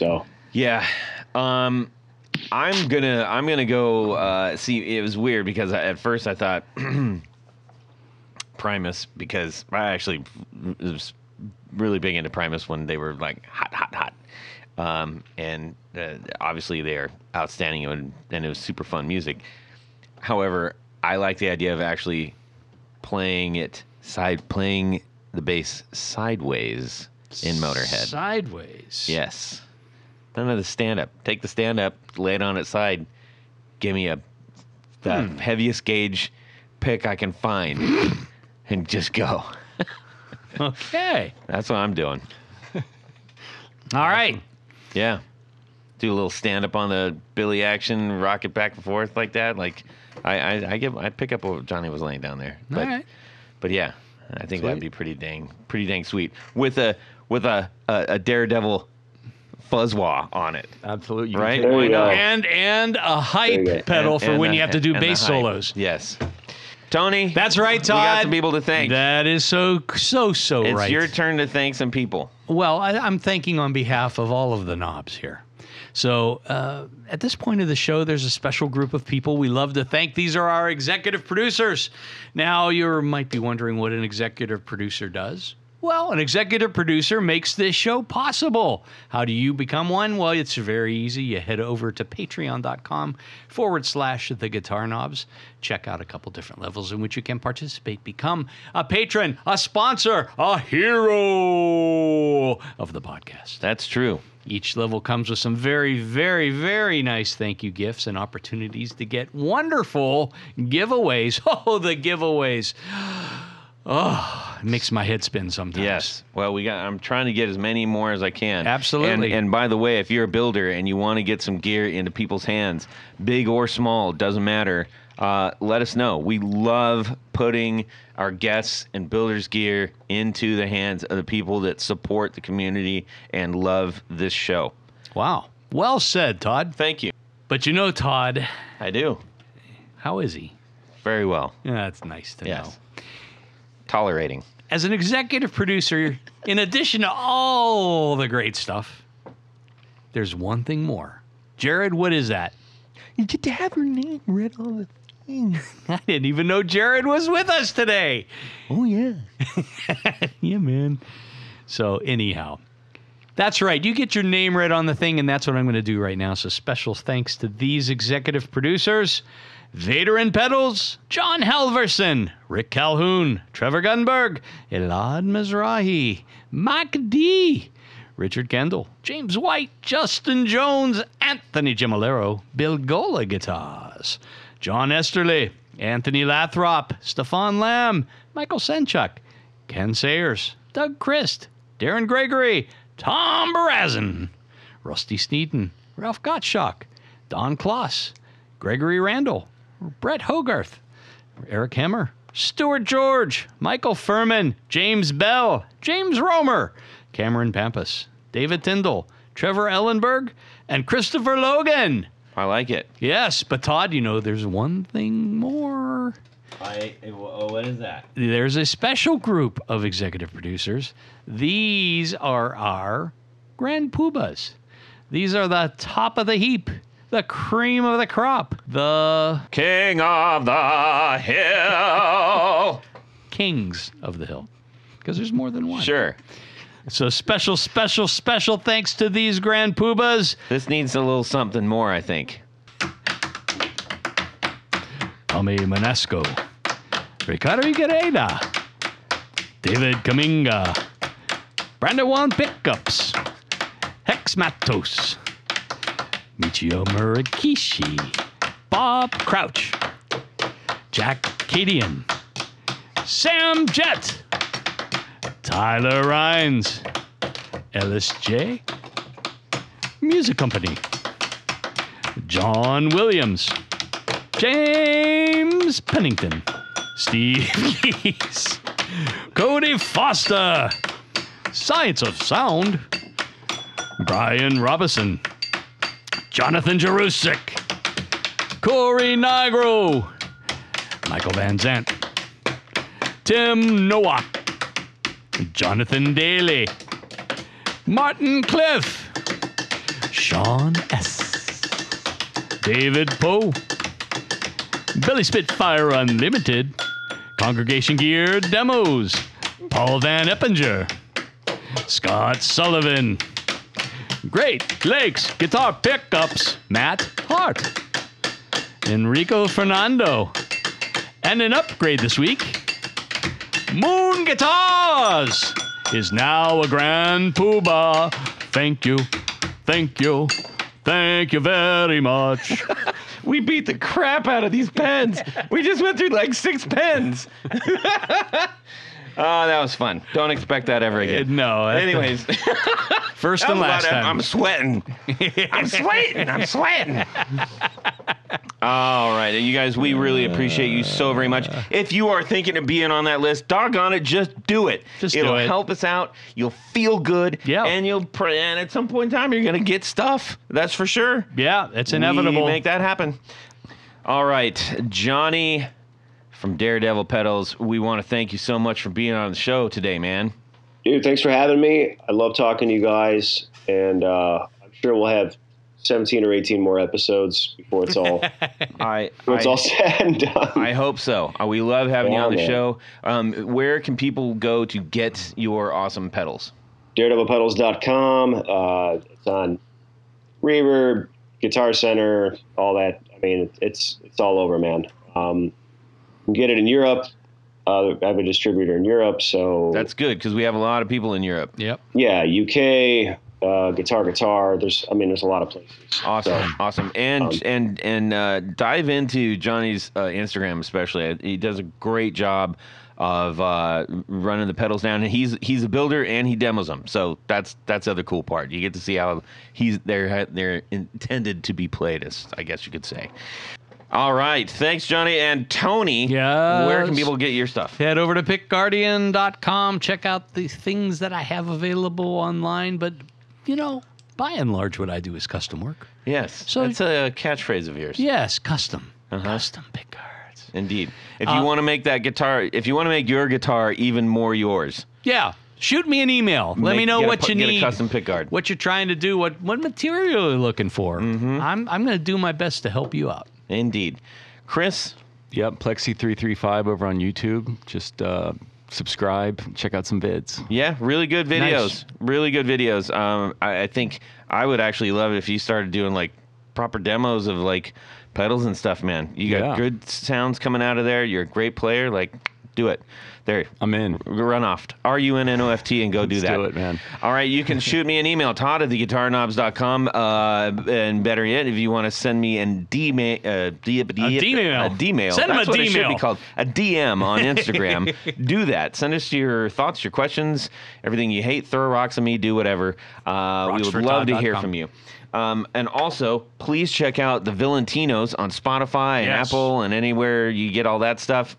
So Yeah. Um I'm gonna I'm gonna go uh see it was weird because I, at first I thought (clears throat) Primus because I actually was really big into Primus when they were like hot hot hot. Um and uh, obviously they're outstanding and, and it was super fun music. However, I like the idea of actually playing it side playing the bass sideways in Motorhead. Sideways. Yes. None of the stand up. Take the stand up, lay it on its side. Give me a the hmm. heaviest gauge pick I can find, (laughs) and just go. Okay. That's what I'm doing. (laughs) All right. Yeah. Do a little stand up on the Billy action, rock it back and forth like that. Like I, I, I give I pick up what Johnny was laying down there. But All right. but yeah, I think that'd be pretty dang pretty dang sweet. With a with a a, a daredevil Fuzz Wah on it. Absolutely. Right? Why not? And and a hype pedal And- for and when the- you have to do bass solos. Yes. Tony. That's right, Todd. We got some people to thank. That is so so so it's right. It's your turn to thank some people. Well, I, I'm thanking on behalf of all of the knobs here. So, uh, at this point of the show, there's a special group of people we love to thank. These are our executive producers. Now, you might be wondering what an executive producer does. Well, an executive producer makes this show possible. How do you become one? Well, it's very easy. You head over to patreon.com forward slash the guitar knobs. Check out a couple different levels in which you can participate. Become a patron, a sponsor, a hero of the podcast. That's true. Each level comes with some very, very, very nice thank you gifts and opportunities to get wonderful giveaways. (laughs) Oh, the giveaways. Oh, it makes my head spin sometimes. Yes. Well, we got. I'm trying to get as many more as I can. Absolutely. And, and by the way, if you're a builder and you want to get some gear into people's hands, big or small, doesn't matter. Uh, let us know. We love putting our guests and builders' gear into the hands of the people that support the community and love this show. Wow. Well said, Todd. Thank you. But you know, Todd, I do how is he? very well. Yeah, that's nice to Yes. know. Tolerating. As an executive producer, in addition to all the great stuff, there's one thing more. Jared, what is that? You get to have your name read on the thing. (laughs) I didn't even know Jared was with us today. Oh yeah. (laughs) yeah, man. So, anyhow, that's right. You get your name read on the thing, and that's what I'm going to do right now. So, special thanks to these executive producers Vader and Pedals, John Halverson, Rick Calhoun, Trevor Gunberg, Elad Mizrahi, Mike D. Richard Kendall, James White, Justin Jones, Anthony Gemolero, Bill Gola Guitars, John Esterly, Anthony Lathrop, Stefan Lamb, Michael Senchuk, Ken Sayers, Doug Christ, Darren Gregory, Tom Barazin, Rusty Sneeden, Ralph Gottschalk, Don Kloss, Gregory Randall, Brett Hogarth, Eric Hammer, Stuart George, Michael Furman, James Bell, James Romer, Cameron Pampas, David Tyndall, Trevor Ellenberg, and Christopher Logan. I like it. Yes, but Todd, you know, there's one thing more. I. Oh, what is that? There's a special group of executive producers. These are our grand poobahs. These are the top of the heap, the cream of the crop, the King of the Hill. kings of the hill. Because there's more than one. Sure. So special, special, special thanks to these grand poobahs. This needs a little something more, I think. Tommy Manesco, Ricardo Guerrera, David Kaminga, Brandon Juan Pickups, Hex Matos, Michio Murakishi, Bob Crouch, Jack Cadian, Sam Jett, Tyler Rhines, Ellis J, Music Company, John Williams, James Pennington, Steve (laughs) Keys, Cody Foster, Science of Sound, Brian Robinson, Jonathan Jerusik, Corey Nigro, Michael Van Zant, Tim Noah, Jonathan Daly, Martin Cliff, Sean S. David Poe, Billy Spitfire Unlimited, Congregation Gear Demos, Paul Van Eppinger, Scott Sullivan, Great Lakes Guitar Pickups, Matt Hart, Enrico Fernando, and an upgrade this week, Moon Guitars is now a grand poobah. Thank you, thank you, thank you very much. (laughs) We beat the crap out of these pens. we just went through like six pens. (laughs) Oh, that was fun. Don't expect that ever again. no. Anyways, (laughs) first and I'm, last time. I'm sweating. I'm sweating. I'm sweating. (laughs) All right, you guys, we really appreciate you so very much. If you are thinking of being on that list, doggone it, just do it. Just do It'll it. help us out. You'll feel good. Yeah. And you'll pr- and at some point in time, you're gonna get stuff. That's for sure. yeah, it's inevitable. We make that happen. All right, Johnny from Daredevil Pedals. We want to thank you so much for being on the show today, man. Dude, thanks for having me. I love talking to you guys, and uh, I'm sure we'll have 17 or 18 more episodes before it's all (laughs) I before it's I- all said and done. I hope so. Uh, we love having you on the man. show. Um, where can people go to get your awesome pedals? DaredevilPedals.com. Uh, it's on Reverb, Guitar Center, all that. I mean, it's it's all over, man. Um, you can get it in Europe. Uh, I have a distributor in Europe, so That's good because we have a lot of people in Europe. Yep. yeah, UK, uh, Guitar Guitar. There's, I mean, there's a lot of places. Awesome, So, awesome, and um, and and uh, dive into Johnny's uh, Instagram especially. He does a great job of uh, running the pedals down, and he's he's a builder and he demos them. So that's that's the other cool part. You get to see how he's they're they're intended to be played, as I guess you could say. All right, thanks, Johnny and Tony. where can people get your stuff? Head over to pickguardian.com. Check out the things that I have available online. But, you know, by and large, what I do is custom work. Yes, So- that's a catchphrase of yours. Yes, custom. Uh-huh. Custom pick guards. Indeed. If you Uh, want to make that guitar, if you want to make your guitar even more yours, Yeah. Shoot me an email. Let Make- me know a what pu- you get a need. custom pick guard. What you're trying to do. What what material you're looking for. Mm-hmm. I'm I'm going to do my best to help you out. Indeed. Chris, Yep, Plexi335 over on YouTube. Just uh, subscribe, check out some vids. yeah, really good videos. Nice. Really good videos. Um, I, I think I would actually love it if you started doing like proper demos of like pedals and stuff, man. You got Yeah. good sounds coming out of there. You're a great player. Like, do it. There. I'm in. Run off. R U N N O F T and go do Let's that. do it, man. All right, you can (laughs) shoot me an email, Todd at theguitarknobs.com. Uh, and better yet, if you want to send me an D-mail, uh, D- D- D-mail. a D-mail. Send That's a what it should be called. A DM on (laughs) Instagram. do that. Send us your thoughts, your questions, everything you hate. Throw rocks at me. Do whatever. Uh, we would love to hear from you. Um, and also, please check out the Valentinos on Spotify and Yes. Apple and anywhere you get all that stuff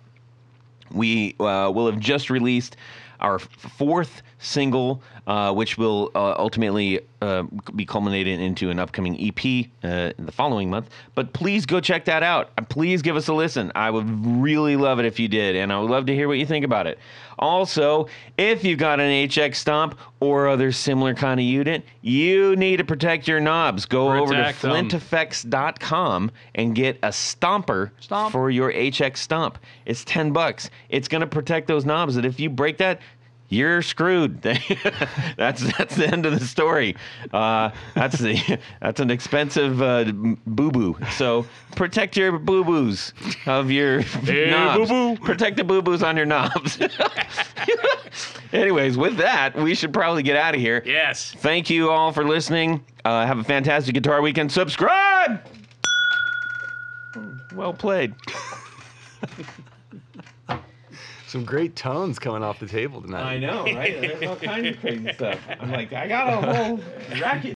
we uh, will have just released our fourth single, uh, which will uh, ultimately uh, be culminated into an upcoming EP uh, in the following month. But please go check that out. Uh, Please give us a listen. I would really love it if you did, and I would love to hear what you think about it. Also, if you've got an HX Stomp or other similar kind of unit, you need to protect your knobs. Go over to Protect 'em. flinteffects.com and get a stomper Stomp. for your HX Stomp. It's 10 bucks. It's going to protect those knobs that if you break that, you're screwed. (laughs) that's that's the end of the story. Uh, that's the (laughs) that's an expensive uh, boo boo. So protect your boo boos of your (laughs) knobs. boo-boo. Protect the boo boos on your knobs. Anyways, with that, we should probably get out of here. Yes. Thank you all for listening. Uh, have a fantastic guitar weekend. Subscribe. Well played. Some great tones coming off the table tonight. I know, right? (laughs) There's all kinds of crazy stuff. I'm like, I got a whole racket.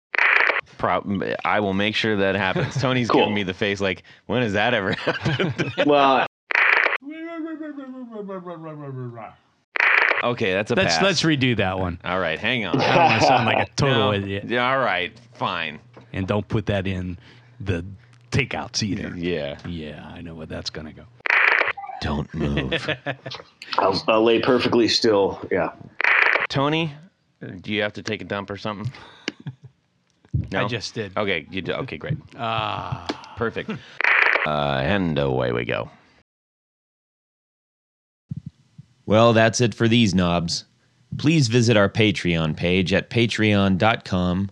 Pro- I will make sure that happens. Tony's Cool. giving me the face like, when has that ever happened? Well, (laughs) okay, that's a Let's pass. let's redo that one. all right, hang on. (laughs) I don't want to sound like a total No. idiot. Yeah, All right, fine. And don't put that in the takeouts either. Yeah. Yeah, I know where that's gonna go. Don't move. (laughs) I'll, I'll lay perfectly still. Yeah. Tony, do you have to take a dump or something? (laughs) No? I just did. Okay, you do. Okay, great. (laughs) Ah. Perfect. uh, and away we go. Well, that's it for these knobs. Please visit our Patreon page at patreon.com